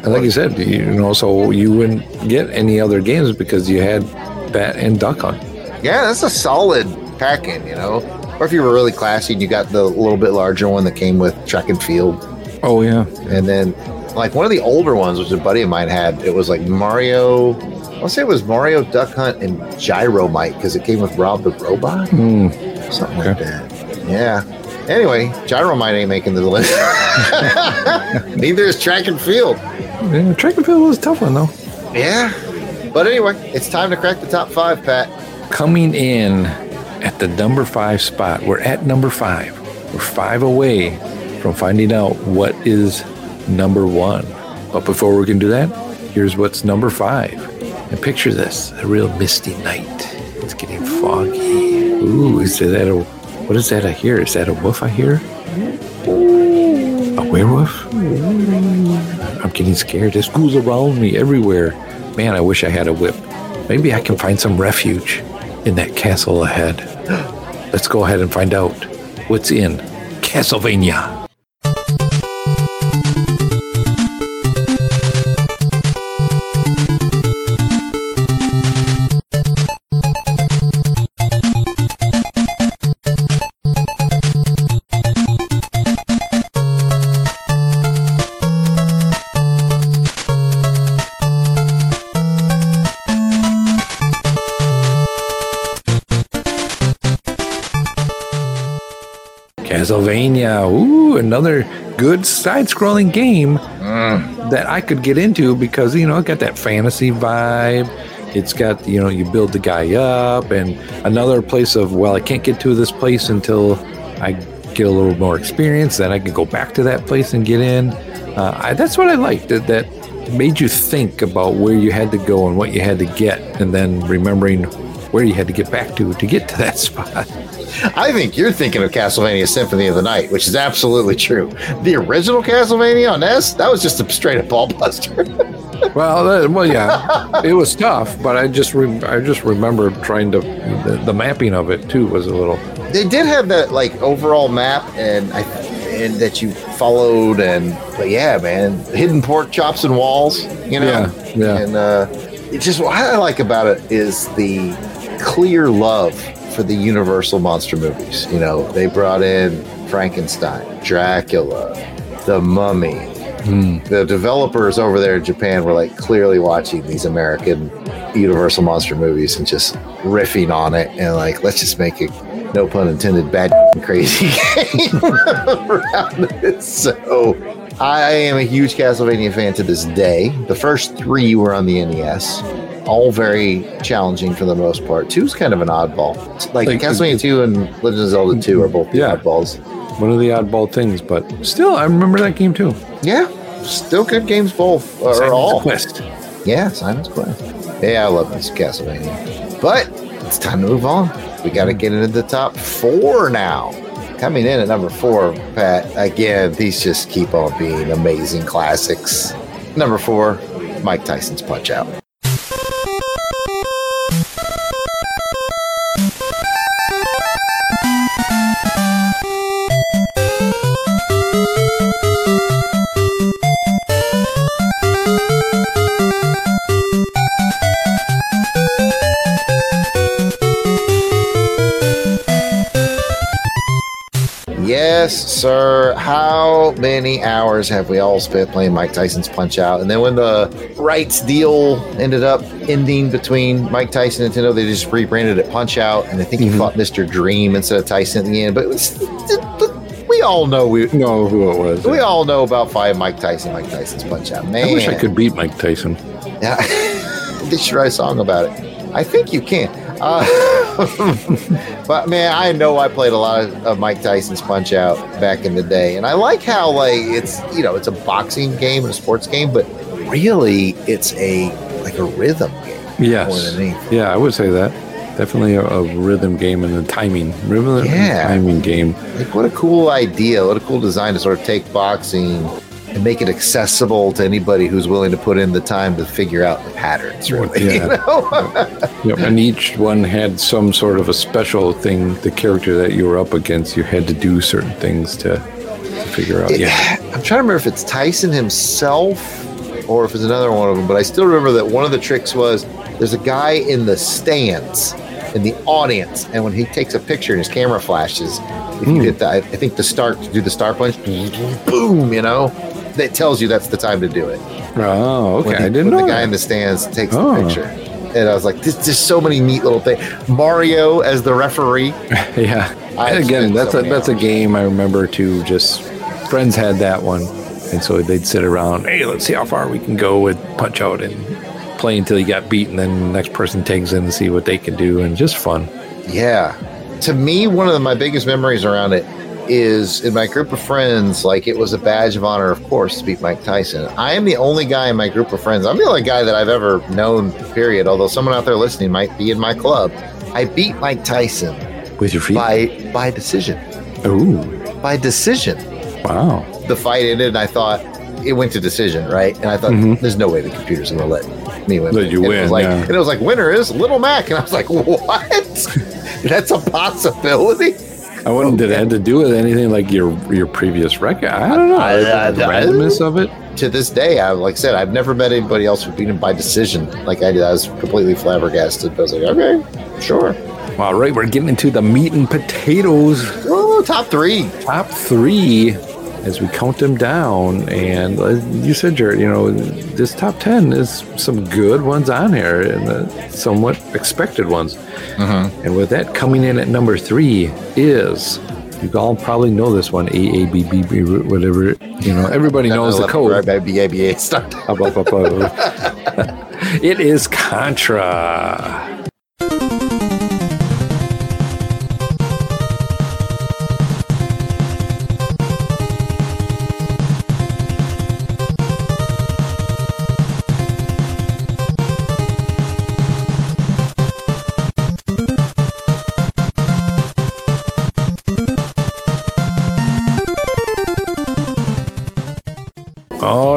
And like you said, you know, so you wouldn't get any other games because you had that and Duck Hunt. Yeah, that's a solid pack-in, you know. Or if you were really classy and you got the little bit larger one that came with track and field, Oh yeah, and then like one of the older ones, which a buddy of mine had, it was like Mario. I'll say it was Mario Duck Hunt and Gyromite because it came with Rob the Robot, Hmm. something like that. Yeah. Anyway, gyro Gyromite ain't making the list. Neither is track and field. yeah. Track and field was a tough one though. Yeah. But anyway, it's time to crack the top five, Pat. Coming in at the number five spot, we're at number five. We're five away from finding out what is number one. But before we can do that, here's what's number five. And picture this a real misty night. It's getting foggy. Ooh, is that a what is that I hear? Is that a wolf I hear? A werewolf? I'm getting scared. There's ghouls around me everywhere. Man, I wish I had a whip. Maybe I can find some refuge in that castle ahead. Let's go ahead and find out what's in Castlevania. Castlevania. Ooh, another good side scrolling game that I could get into because, you know, it got that fantasy vibe. it's got you know you build the guy up, and another place of well, I can't get to this place until I get a little more experience. Then I can go back to that place and get in. Uh, I, that's what I liked. That, that made you think about where you had to go and what you had to get, and then remembering where you had to get back to to get to that spot. I think you're thinking of Castlevania Symphony of the Night, which is absolutely true. The original Castlevania on NES, that was just a straight up ball buster. well, well, yeah, it was tough, but I just re- I just remember trying to the, the, mapping of it too was a little. They did have that like overall map, and I and that you followed, and but yeah, man, hidden pork chops and walls, you know, yeah, yeah, and uh, it just what I like about it is the clear love for the Universal monster movies. You know, they brought in Frankenstein, Dracula, The Mummy. Mm. The developers over there in Japan were like clearly watching these American Universal monster movies and just riffing on it and like, let's just make it, no pun intended, bad crazy game around it. So I am a huge Castlevania fan to this day. The first three were on the NES all very challenging for the most part. Two's kind of an oddball. Like, like Castlevania Two and Legend of Zelda Two are both yeah, oddballs. One of the oddball things, but still, I remember that game too. Yeah, still good games both uh, or Simon's all. Quest. Yeah, Simon's Quest. Yeah, I love this Castlevania. But it's time to move on. We got to get into the top four now. Coming in at number four, Pat. Again, these just keep on being amazing classics. Number four, Mike Tyson's Punch Out. Yes, sir. How many hours have we all spent playing Mike Tyson's Punch Out? And then when the rights deal ended up ending between Mike Tyson and Nintendo, they just rebranded it Punch Out, and I think he mm-hmm. fought Mr. Dream instead of Tyson in the end. But, was, we all know we know who it was. We yeah. all know about five Mike Tyson, Mike Tyson's Punch Out. Man, I wish I could beat Mike Tyson. Yeah, they should write a song about it. I think you can. Uh, but man, I know I played a lot of, of, Mike Tyson's Punch Out back in the day, and I like how like it's you know it's a boxing game and a sports game, but really it's a like a rhythm game. Yes. Yeah, I would say that. Definitely a, a rhythm game and a timing, rhythm yeah. timing game. Like what a cool idea! What a cool design to sort of take boxing and make it accessible to anybody who's willing to put in the time to figure out the patterns. Really, yeah. you know? yep. And each one had some sort of a special thing. The character that you were up against, you had to do certain things to, to figure out. It, yeah, I'm trying to remember if it's Tyson himself or if it's another one of them. But I still remember that one of the tricks was there's a guy in the stands in the audience, and when he takes a picture and his camera flashes, if you hmm. hit the, I think the start to do the star punch, boom, you know, that tells you that's the time to do it. Oh, okay. When, I didn't when know. the guy in the stands takes oh. the picture. And I was like, there's just so many neat little things. Mario as the referee. yeah. again, that's so a that's hours. a game I remember too. Just friends had that one, and so they'd sit around. Hey, let's see how far we can go with Punch Out and play until you got beaten. Then the next person takes in to see what they can do, and just fun. Yeah. To me, one of my biggest memories around it is in my group of friends, like it was a badge of honor, of course, to beat Mike Tyson. I am the only guy in my group of friends. I'm the only guy that I've ever known, period. Although someone out there listening might be in my club. I beat Mike Tyson with your feet by by decision. Ooh, by decision. Wow. The fight ended, and I thought it went to decision, right? And I thought, mm-hmm. there's no way the computer's going to let me win. Let you and win. It like, yeah. And it was like, winner is Little Mac. And I was like, what? That's a possibility? I wonder did it have to do with anything like your your previous record? I don't know. I, I, the randomness of it. To this day, I like I said, I've never met anybody else who beat him by decision like I did. I was completely flabbergasted. I was like, okay, sure. All right, we're getting into the meat and potatoes. Oh, top three. Top three as we count them down. And uh, you said, Jared, you know, this top 10 is some good ones on here and uh, somewhat expected ones. Mm-hmm. And with that coming in at number three is. You all probably know this one, A A B B B, whatever. You know, everybody knows the code. it is Contra.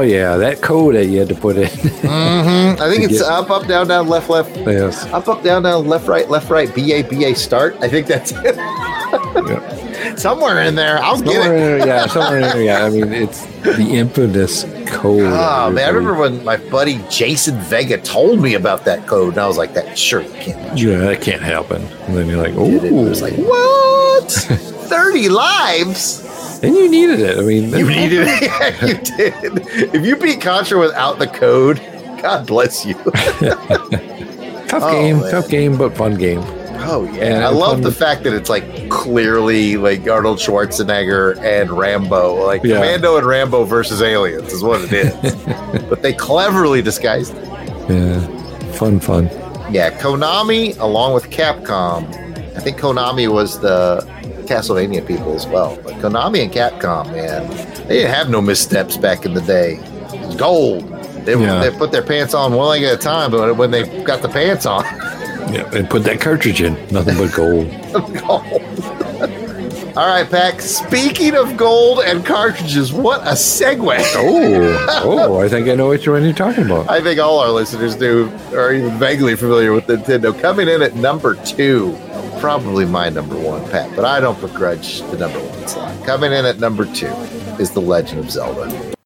Yeah, that code that you had to put in. Mm-hmm. I think it's get- up, up, down, down, left, left. yes. Up, up, down, down, left, right, left, right, BA, BA, start. I think that's it. Yeah. Somewhere in there. I'll get it. in there, yeah, somewhere in there, yeah. I mean, it's the infamous code. Oh, ah, man. I remember when my buddy Jason Vega told me about that code, and I was like, that sure can't Yeah, that can't happen. And then you're like, oh, It was like, what? 30 lives? And you needed it. I mean, You needed it. Yeah, you did. If you beat Contra without the code, God bless you. tough Oh, game, man. tough game, but fun game. Oh yeah, And I love the fact that it's like clearly like Arnold Schwarzenegger and Rambo, like Yeah. Commando and Rambo versus aliens is what it is. but they cleverly disguised it. Yeah, fun, fun. Yeah, Konami along with Capcom. I think Konami was the Castlevania people as well. But Konami and Capcom, man, they didn't have no missteps back in the day. Gold. They, Yeah. they put their pants on one leg at a time, but when they got the pants on, Yeah, and put that cartridge in. Nothing but gold. gold. All right, Pat. Speaking of gold and cartridges, what a segue. Oh, oh! I think I know what you're, what you're talking about. I think all our listeners do, are even vaguely familiar with Nintendo. Coming in at number two, probably my number one, Pat, but I don't begrudge the number one slot. Coming in at number two is The Legend of Zelda.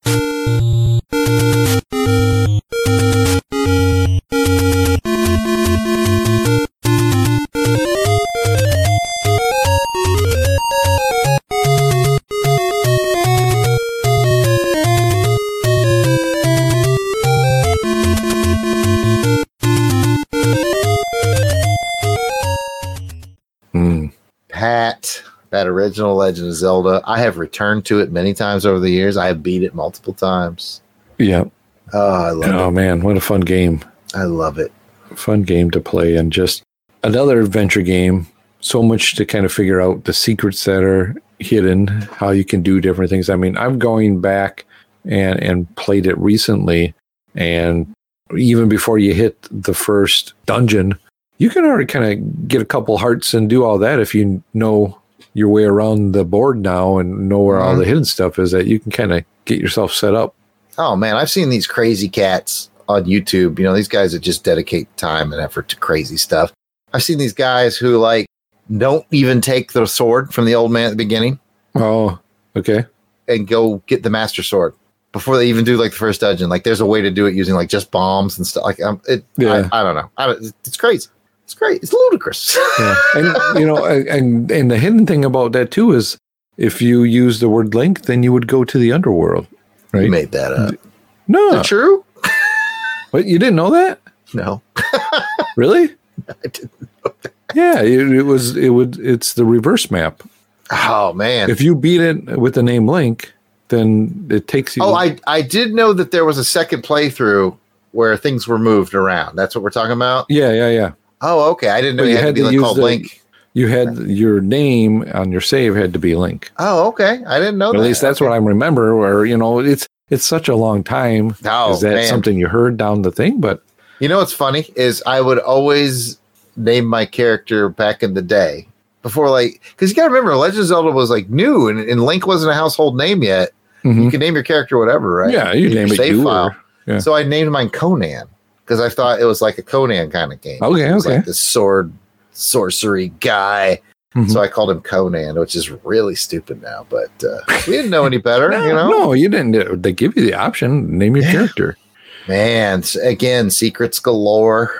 Original Legend of Zelda, I have returned to it many times over the years. I have beat it multiple times. Yeah. Oh, I love Oh man, what a fun game! I love it. Fun game to play, and just another adventure game. So much to kind of figure out the secrets that are hidden, how you can do different things. I mean, I'm going back and and played it recently, and even before you hit the first dungeon, you can already kind of get a couple hearts and do all that if you know your way around the board now and know where all Mhm. the hidden stuff is. That you can kind of get yourself set up. Oh man, I've seen these crazy cats on YouTube. You know, these guys that just dedicate time and effort to crazy stuff. I've seen these guys who like don't even take the sword from the old man at the beginning Oh, okay. and go get the master sword before they even do like the first dungeon. Like, there's a way to do it using like just bombs and stuff. Like, um, it, Yeah. I, I don't know. I don't, it's crazy. It's great. It's ludicrous. Yeah. And you know, and and the hidden thing about that too is if you use the word link, then you would go to the underworld, You right? made that up. Is No, that true? what you didn't know that? No, Really? I didn't. know that. Yeah, it, it was. It would. It's the reverse map. Oh man. If you beat it with the name Link, then it takes you. Oh, I I did know that there was a second playthrough where things were moved around. That's what we're talking about. Yeah, yeah, yeah. Oh, okay. I didn't know you you had, had to be to like use called the- Link. You had your name on your save had to be Link. Oh, okay. I didn't know that. At that. least that's what I remember. Where you know, it's it's such a long time. Oh, is that man. something you heard down the thing? But You know what's funny is I would always name my character back in the day before like because you got to remember Legend of Zelda was like new and, and Link wasn't a household name yet. Mhm. You can name your character whatever, right? Yeah, you name it save you yeah. So I named mine Conan because I thought it was like a Conan kind of game. Okay, It was okay. Like the sword sorcery guy. Mhm. So I called him Conan, which is really stupid now, but uh, we didn't know any better, No, you know? no, you didn't. They give you the option. Name your Yeah. character. Man, again, secrets galore,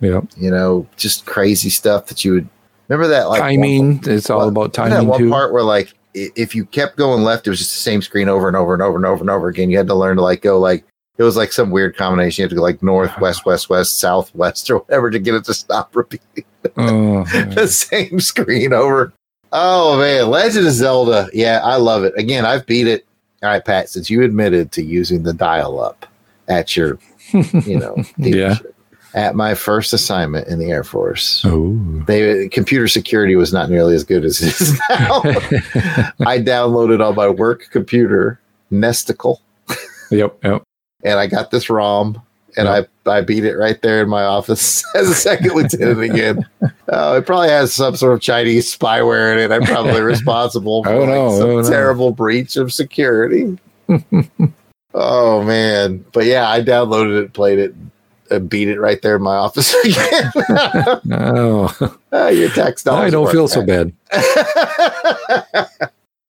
Yeah, you know, just crazy stuff that you would remember that like timing. It's all one- about remember that timing one too. part where like if you kept going left, it was just the same screen over and over and over and over and over again. You had to learn to like go like it was like some weird combination. You had to go like north, west, west, west, south, west, or whatever to get it to stop repeating Oh, the same screen over. Oh man, Legend of Zelda. Yeah, I love it. Again, I've beat it. All right, Pat, since you admitted to using the dial up at your you know, Yeah. At my first assignment in the Air Force, Oh. they computer security was not nearly as good as it is now. I downloaded on my work computer Nesticle, Yep. Yep. And I got this ROM, and I I beat it right there in my office as a second lieutenant again. Oh, it probably has some sort of Chinese spyware in it. I'm probably responsible for Oh, like, no, some oh, no. terrible breach of security. oh man, but yeah, I downloaded it, played it, and beat it right there in my office again. Oh, Ah, your tax dollars. I don't feel so bad.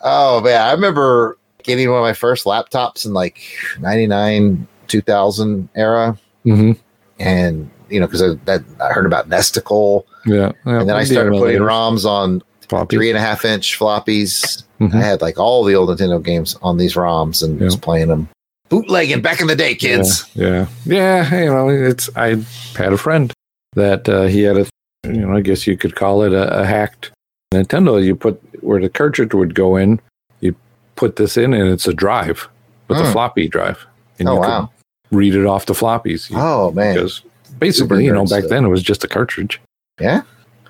oh man, I remember getting one of my first laptops in like 99 2000 era hmm and you know because I, that I heard about Nesticle Yeah. yeah. and then I started putting ROMs on floppy. three and a half inch floppies Mhm. I had like all the old Nintendo games on these ROMs and Yeah. was playing them bootlegging back in the day kids Yeah, yeah, yeah. You know, it's I had a friend that uh, he had a, you know, I guess you could call it a, a hacked Nintendo. You put where the cartridge would go in, put this in, and it's a drive with Hmm. a floppy drive, and Oh, you wow. could read it off the floppies. oh man because basically, you know, back stuff. then it was just a cartridge. Yeah.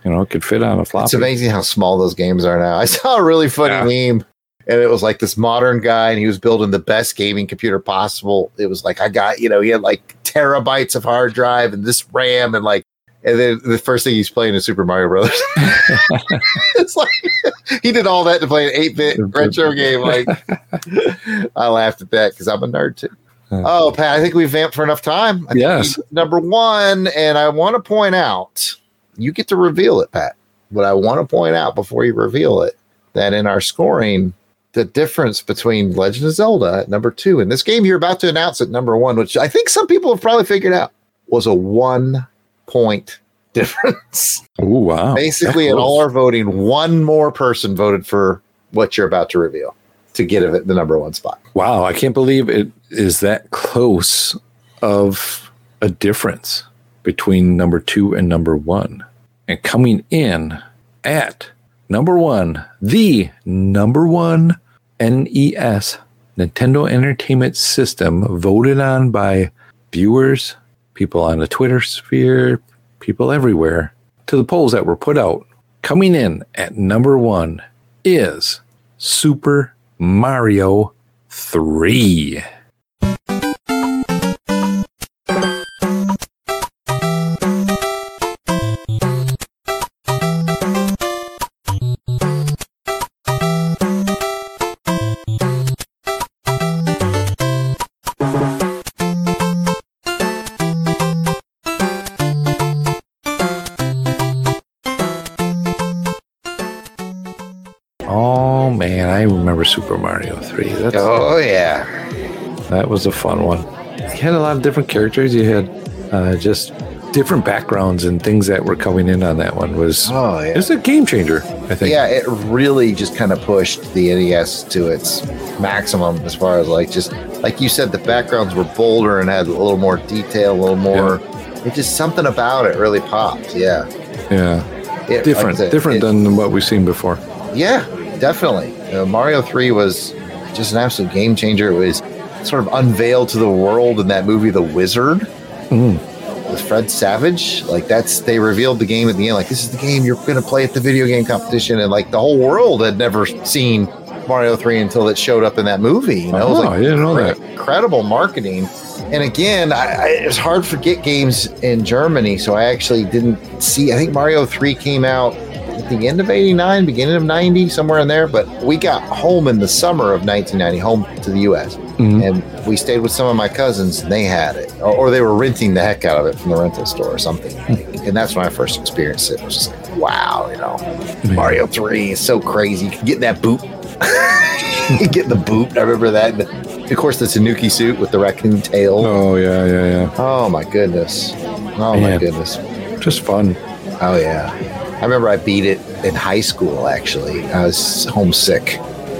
you know, it could fit on a floppy. It's amazing how small those games are now. I saw a really funny meme, and it was like this modern guy, and he was building the best gaming computer possible. It was like I got, you know, he had like terabytes of hard drive and this RAM, and like, and then the first thing he's playing is Super Mario Brothers. it's like he did all that to play an eight bit retro game. Like, I laughed at that because I'm a nerd too. Oh, Pat, I think we've vamped for enough time. I Yes. number one, and I want to point out, you get to reveal it, Pat. But I want to point out before you reveal it that in our scoring, the difference between Legend of Zelda at number two and this game you're about to announce at number one, which I think some people have probably figured out, was a one point difference. Oh wow! Basically, in all our voting, one more person voted for what you're about to reveal to get it the number one spot. Wow, I can't believe it is that close of a difference between number two and number one. And coming in at number one, the number one NES Nintendo Entertainment System, voted on by viewers, people on the Twitter sphere, people everywhere, to the polls that were put out. Coming in at number one is Super Mario 3. Super Mario 3. That's, Oh, yeah. That was a fun one. You had a lot of different characters. You had uh, just different backgrounds and things that were coming in on that one. Was Oh, yeah. it was a game changer, I think. Yeah, it really just kind of pushed the NES to its maximum as far as like just like you said, the backgrounds were bolder and had a little more detail, a little more. yeah. It just something about it really popped. Yeah, Yeah. It- like Different, said, different it- than what we've seen before. Yeah, definitely. Uh, Mario Three was just an absolute game changer. It was sort of unveiled to the world in that movie, The Wizard. Mm. with Fred Savage. Like that's they revealed the game at the end. Like this is the game you're going to play at the video game competition, and like the whole world had never seen Mario Three until it showed up in that movie. You know, it was Oh, like I didn't know that. incredible marketing. And again, I, I, it's hard to get games in Germany, so I actually didn't see. I think Mario Three came out at the end of '89, beginning of '90, somewhere in there. But we got home in the summer of 1990, home to the U.S Mhm. and we stayed with some of my cousins and they had it or, or they were renting the heck out of it from the rental store or something. And that's when i first experienced it. It was just like wow you know mario 3 is so crazy. You can get that boot. You get the boot. I remember that. Of course the tanuki suit with the raccoon tail. Oh yeah, yeah, yeah. oh my goodness. Oh my goodness. Just fun. oh yeah i remember i beat it in high school actually i was homesick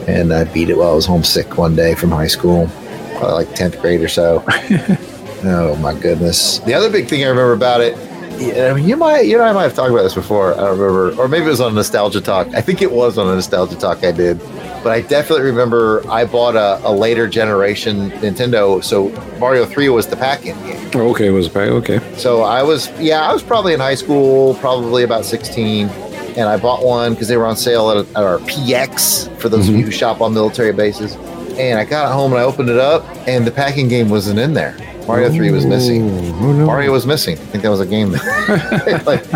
and i beat it while i was homesick one day from high school probably like 10th grade or so Oh my goodness. The other big thing I remember about it I mean, you might, you know, I might have talked about this before. I don't remember, or maybe it was on a Nostalgia Talk. I think it was on a Nostalgia Talk I did, but I definitely remember I bought a, a later generation Nintendo. So Mario Three was the pack-in game. Okay, it was back. Okay. So I was, yeah, I was probably in high school, probably about sixteen, and I bought one because they were on sale at, at our PX for those of you mm-hmm. who shop on military bases. And I got it home and I opened it up, and the packing game wasn't in there. Mario Three was missing. No. Mario was missing. I think that was a game. like,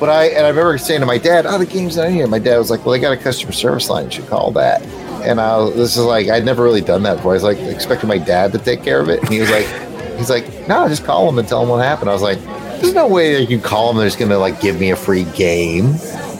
but I and I remember saying to my dad, "Oh, the game's not here." My dad was like, "Well, they got a customer service line. You should call that." And I was, this is like I'd never really done that before. I was like expecting my dad to take care of it, and he was like, "He's like, no, just call them and tell them what happened." I was like, "There's no way you can call them. They're just gonna like give me a free game."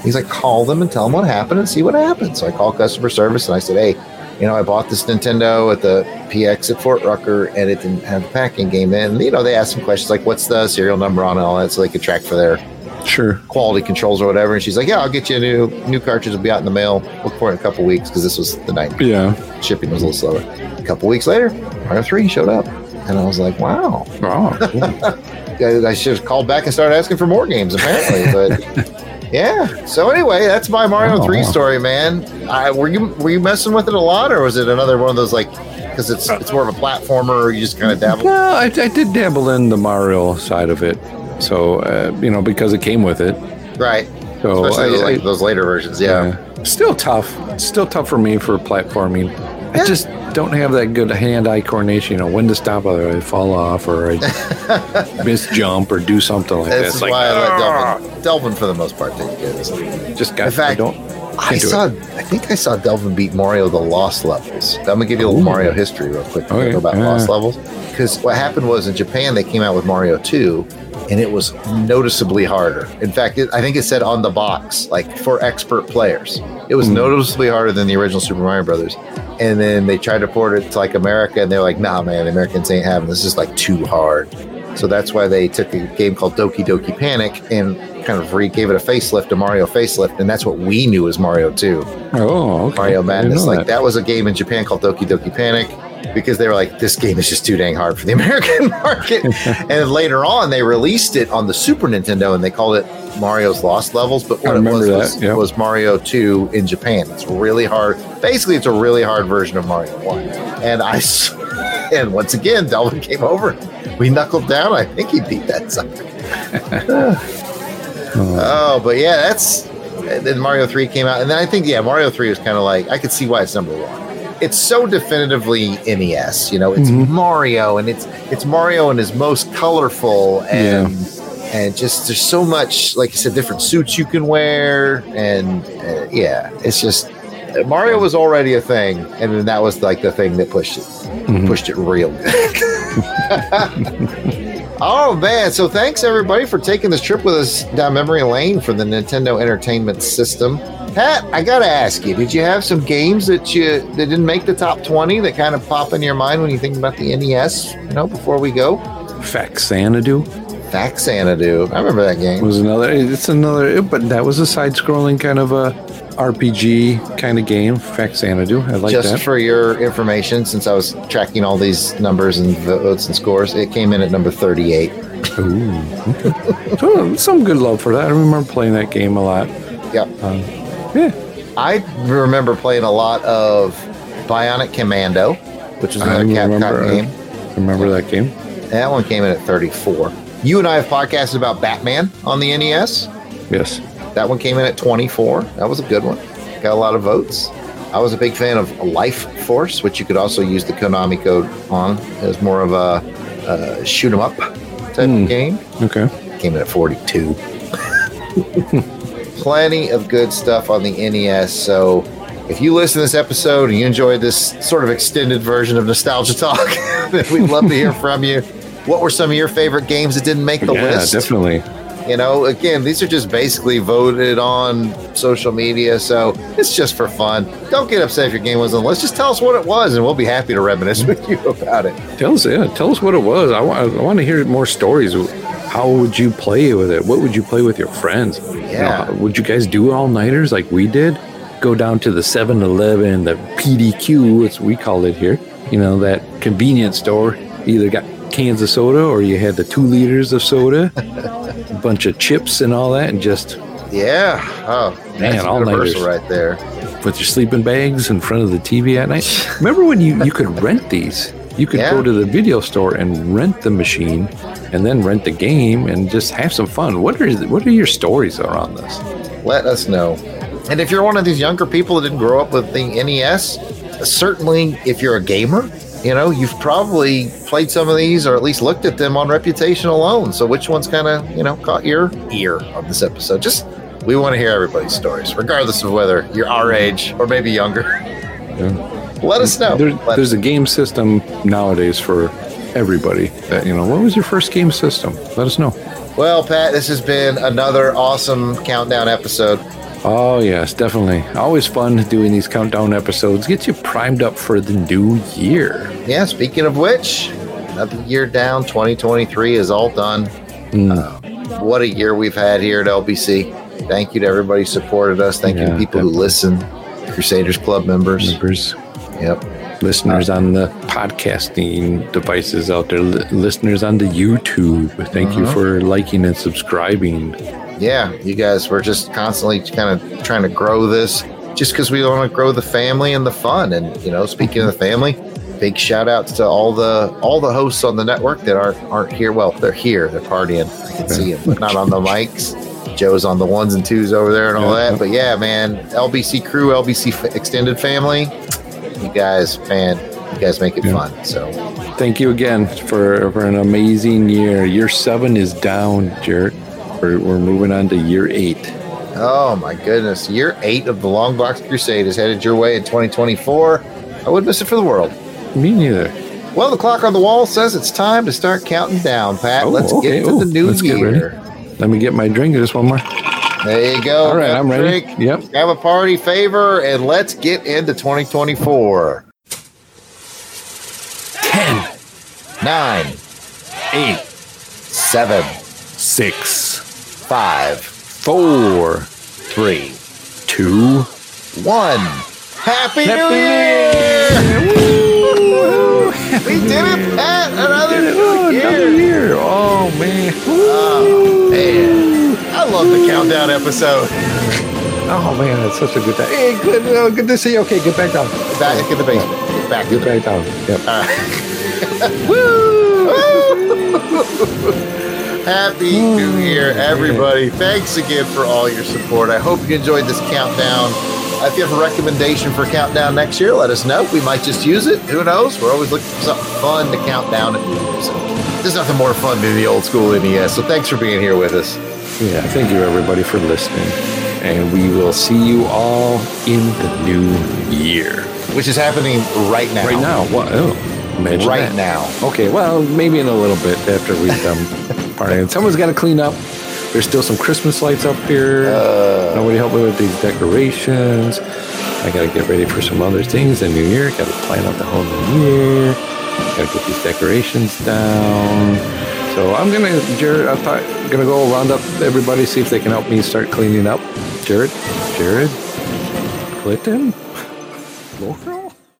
He's like, "Call them and tell them what happened and see what happens." So I called customer service and I said, "Hey." You know, I bought this Nintendo at the PX at Fort Rucker, and it didn't have the packing game in. You know, they asked some questions like, "What's the serial number on it?" and all that, so they could track for their Sure. quality controls or whatever. And she's like, "Yeah, I'll get you a new new cartridge. Will be out in the mail. Look for it in a couple weeks because this was the night Yeah. shipping was a little slower." A couple weeks later, Mario Three showed up, and I was like, "Wow, Oh, cool. I should have called back and started asking for more games." Apparently, but. Yeah. So anyway, that's my Mario Oh, Three wow. story, man. I, were you were you messing with it a lot, or was it another one of those like because it's it's more of a platformer? You just kind of dabble. no, I, I did dabble in the Mario side of it. So, uh, you know, because it came with it. Right. So, Especially those, I- like, those later versions. Yeah. Yeah. Still tough. Still tough for me for platforming. I just don't have that good hand-eye coordination. You know when to stop, whether I fall off or I miss jump or do something like that. This is like, why I let "Ah." Delvin. Delvin, for the most part, take it. just got. In fact, I don't. I saw. it. I think I saw Delvin beat Mario the Lost levels. I'm gonna give you a little Ooh. Mario history real quick Okay, about yeah. Lost levels. Because what happened was in Japan they came out with Mario 2, and it was noticeably harder. In fact, it, I think it said on the box like for expert players. It was Hmm. noticeably harder than the original Super Mario Brothers. And then they tried to port it to like America, and they're like, "Nah, man, the Americans ain't having this. Is like too hard." So that's why they took a game called Doki Doki Panic and kind of re gave it a facelift, a Mario facelift, and that's what we knew as Mario 2. Oh, okay. Mario Madness. Like that was a game in Japan called Doki Doki Panic because they were like, this game is just too dang hard for the American market. and later on, they released it on the Super Nintendo and they called it Mario's Lost Levels. But what it was was, yeah. was Mario 2 in Japan. It's really hard. Basically, it's a really hard version of Mario 1. And I, and once again, Delvin came over. We knuckled down. I think he beat that sucker. Oh, but yeah, that's and then Mario Three came out, and then I think yeah, Mario Three was kind of like I could see why it's number one. It's so definitively NES, you know. It's Mhm. Mario, and it's it's Mario in his most colorful and and just there's so much like you said, different suits you can wear, and uh, yeah, it's just Mario was already a thing, and then that was like the thing that pushed it Mhm. pushed it real good. oh man! So thanks everybody for taking this trip with us down memory lane for the Nintendo Entertainment System. Pat, I gotta ask you: Did you have some games that you that didn't make the top twenty that kind of pop in your mind when you think about the NES? You know, before we go, Faxanadu Faxanadu. I remember that game. It was another. It's another, but that was a side-scrolling kind of a RPG kind of game. Faxanadu. I like Just that. for your information, since I was tracking all these numbers and votes and scores, it came in at number thirty-eight. Ooh, okay. so, some good love for that. I remember playing that game a lot. Yep. Um, yeah. I remember playing a lot of Bionic Commando, which was I another Capcom uh, game. remember that game. That one came in at 34. You and I have podcasted about Batman on the NES. Yes. That one came in at 24. That was a good one. Got a lot of votes. I was a big fan of Life Force, which you could also use the Konami code on. It was more of a uh, shoot 'em up type of game. Okay. Came in at 42. Plenty of good stuff on the NES. So if you listen to this episode and you enjoyed this sort of extended version of Nostalgia Talk, we'd love to hear from you. What were some of your favorite games that didn't make the yeah, list? definitely. You know, again, these are just basically voted on social media, so it's just for fun. Don't get upset if your game wasn't. the list. Just tell us what it was, and we'll be happy to reminisce with you about it. Tell us, yeah, tell us what it was. I want, to hear more stories. How would you play with it? What would you play with your friends? You know, Yeah. would you guys do all nighters like we did? Go down to the 7 Eleven, the PDQ, as we call it here, you know, that convenience store. Either got cans of soda or you had the two liters of soda. bunch of chips and all that, and just Yeah. Oh, Man, that's all-nighters. right there. with your sleeping bags in front of the TV at night. Remember when you, you could rent these? You could Yeah. go to the video store and rent the machine and then rent the game and just have some fun. What are what are your stories around this? Let us know. And if you're one of these younger people that didn't grow up with the NES, certainly if you're a gamer, you know, you've probably played some of these or at least looked at them on reputation alone. So which one's kind of, you know, caught your ear on this episode? Just we want to hear everybody's stories, regardless of whether you're our age or maybe younger. Let us know. There, Let- there's a game system nowadays for everybody. That you know, what was your first game system? Let us know. well, Pat, this has been another awesome countdown episode. Oh yes, definitely. Always fun doing these countdown episodes. Gets you primed up for the new year. Yeah, speaking of which, another year down, 2023 is all done. Hmm. Uh, what a year we've had here at LBC. Thank you to everybody who supported us. Thank you to Yeah, people who listen, Crusaders Club members. Members, Yep. listeners on the podcasting devices out there, li- listeners on the YouTube. Thank you Uh-huh. for liking and subscribing. Yeah, you guys, we're just constantly kind of trying to grow this just because we want to grow the family and the fun. And, you know, speaking of the family, big shout outs to all the all the hosts on the network that aren't aren't here. Well, they're here, they're partying. I can see them, but not on the mics. Joe's on the ones and twos over there and all that. But yeah, man, LBC crew, LBC f- extended family, you guys, man, you guys make it Yeah. fun. So Thank you again for, for an amazing year. Year seven is down, Jared. We're, we're moving on to year eight. Oh my goodness. Year eight of the Longbox Crusade is headed your way in 2024. I wouldn't miss it for the world. Me neither. Well, the clock on the wall says it's time to start counting down, Pat. Oh, let's okay. get to Oh, the new let's get year. Let me get my drink. Just one more. There you go. All right, Grab I'm ready. drink, Yep. Have a party favor, and let's get into 2024. 10, Nine, 8, seven, 6, five, 4, three, 2, one. Happy, New Year! New Year! We did it, Pat! Another new Oh, year! another year. Oh, man. Oh, man. I love the countdown episode. Oh, man. That's such a good time. Hey, good, uh, good to see you. Okay, get back down. Back in the basement. Get back. Get back down. Yep. Happy New Year, everybody. Thanks again for all your support. I hope you enjoyed this countdown. Uh, If you have a recommendation for countdown next year, let us know. We might just use it. Who knows? We're always looking for something fun to count down at New Year's. There's nothing more fun than the old school NES. So thanks for being here with us. Yeah, thank you everybody for listening. And we will see you all in the new year. Which is happening right now. Right now. What? Oh, imagine Right that. now. Okay, well, maybe in a little bit after we've done partying. Someone's got to clean up. There's still some Christmas lights up here. Uh. Nobody help me with these decorations. I got to get ready for some other things in New Year. Got to plan out the whole new year. Got to get these decorations down. So I'm gonna, Jared. I'm th- gonna go round up everybody, see if they can help me start cleaning up. Jared, Jared, Clinton, Laura.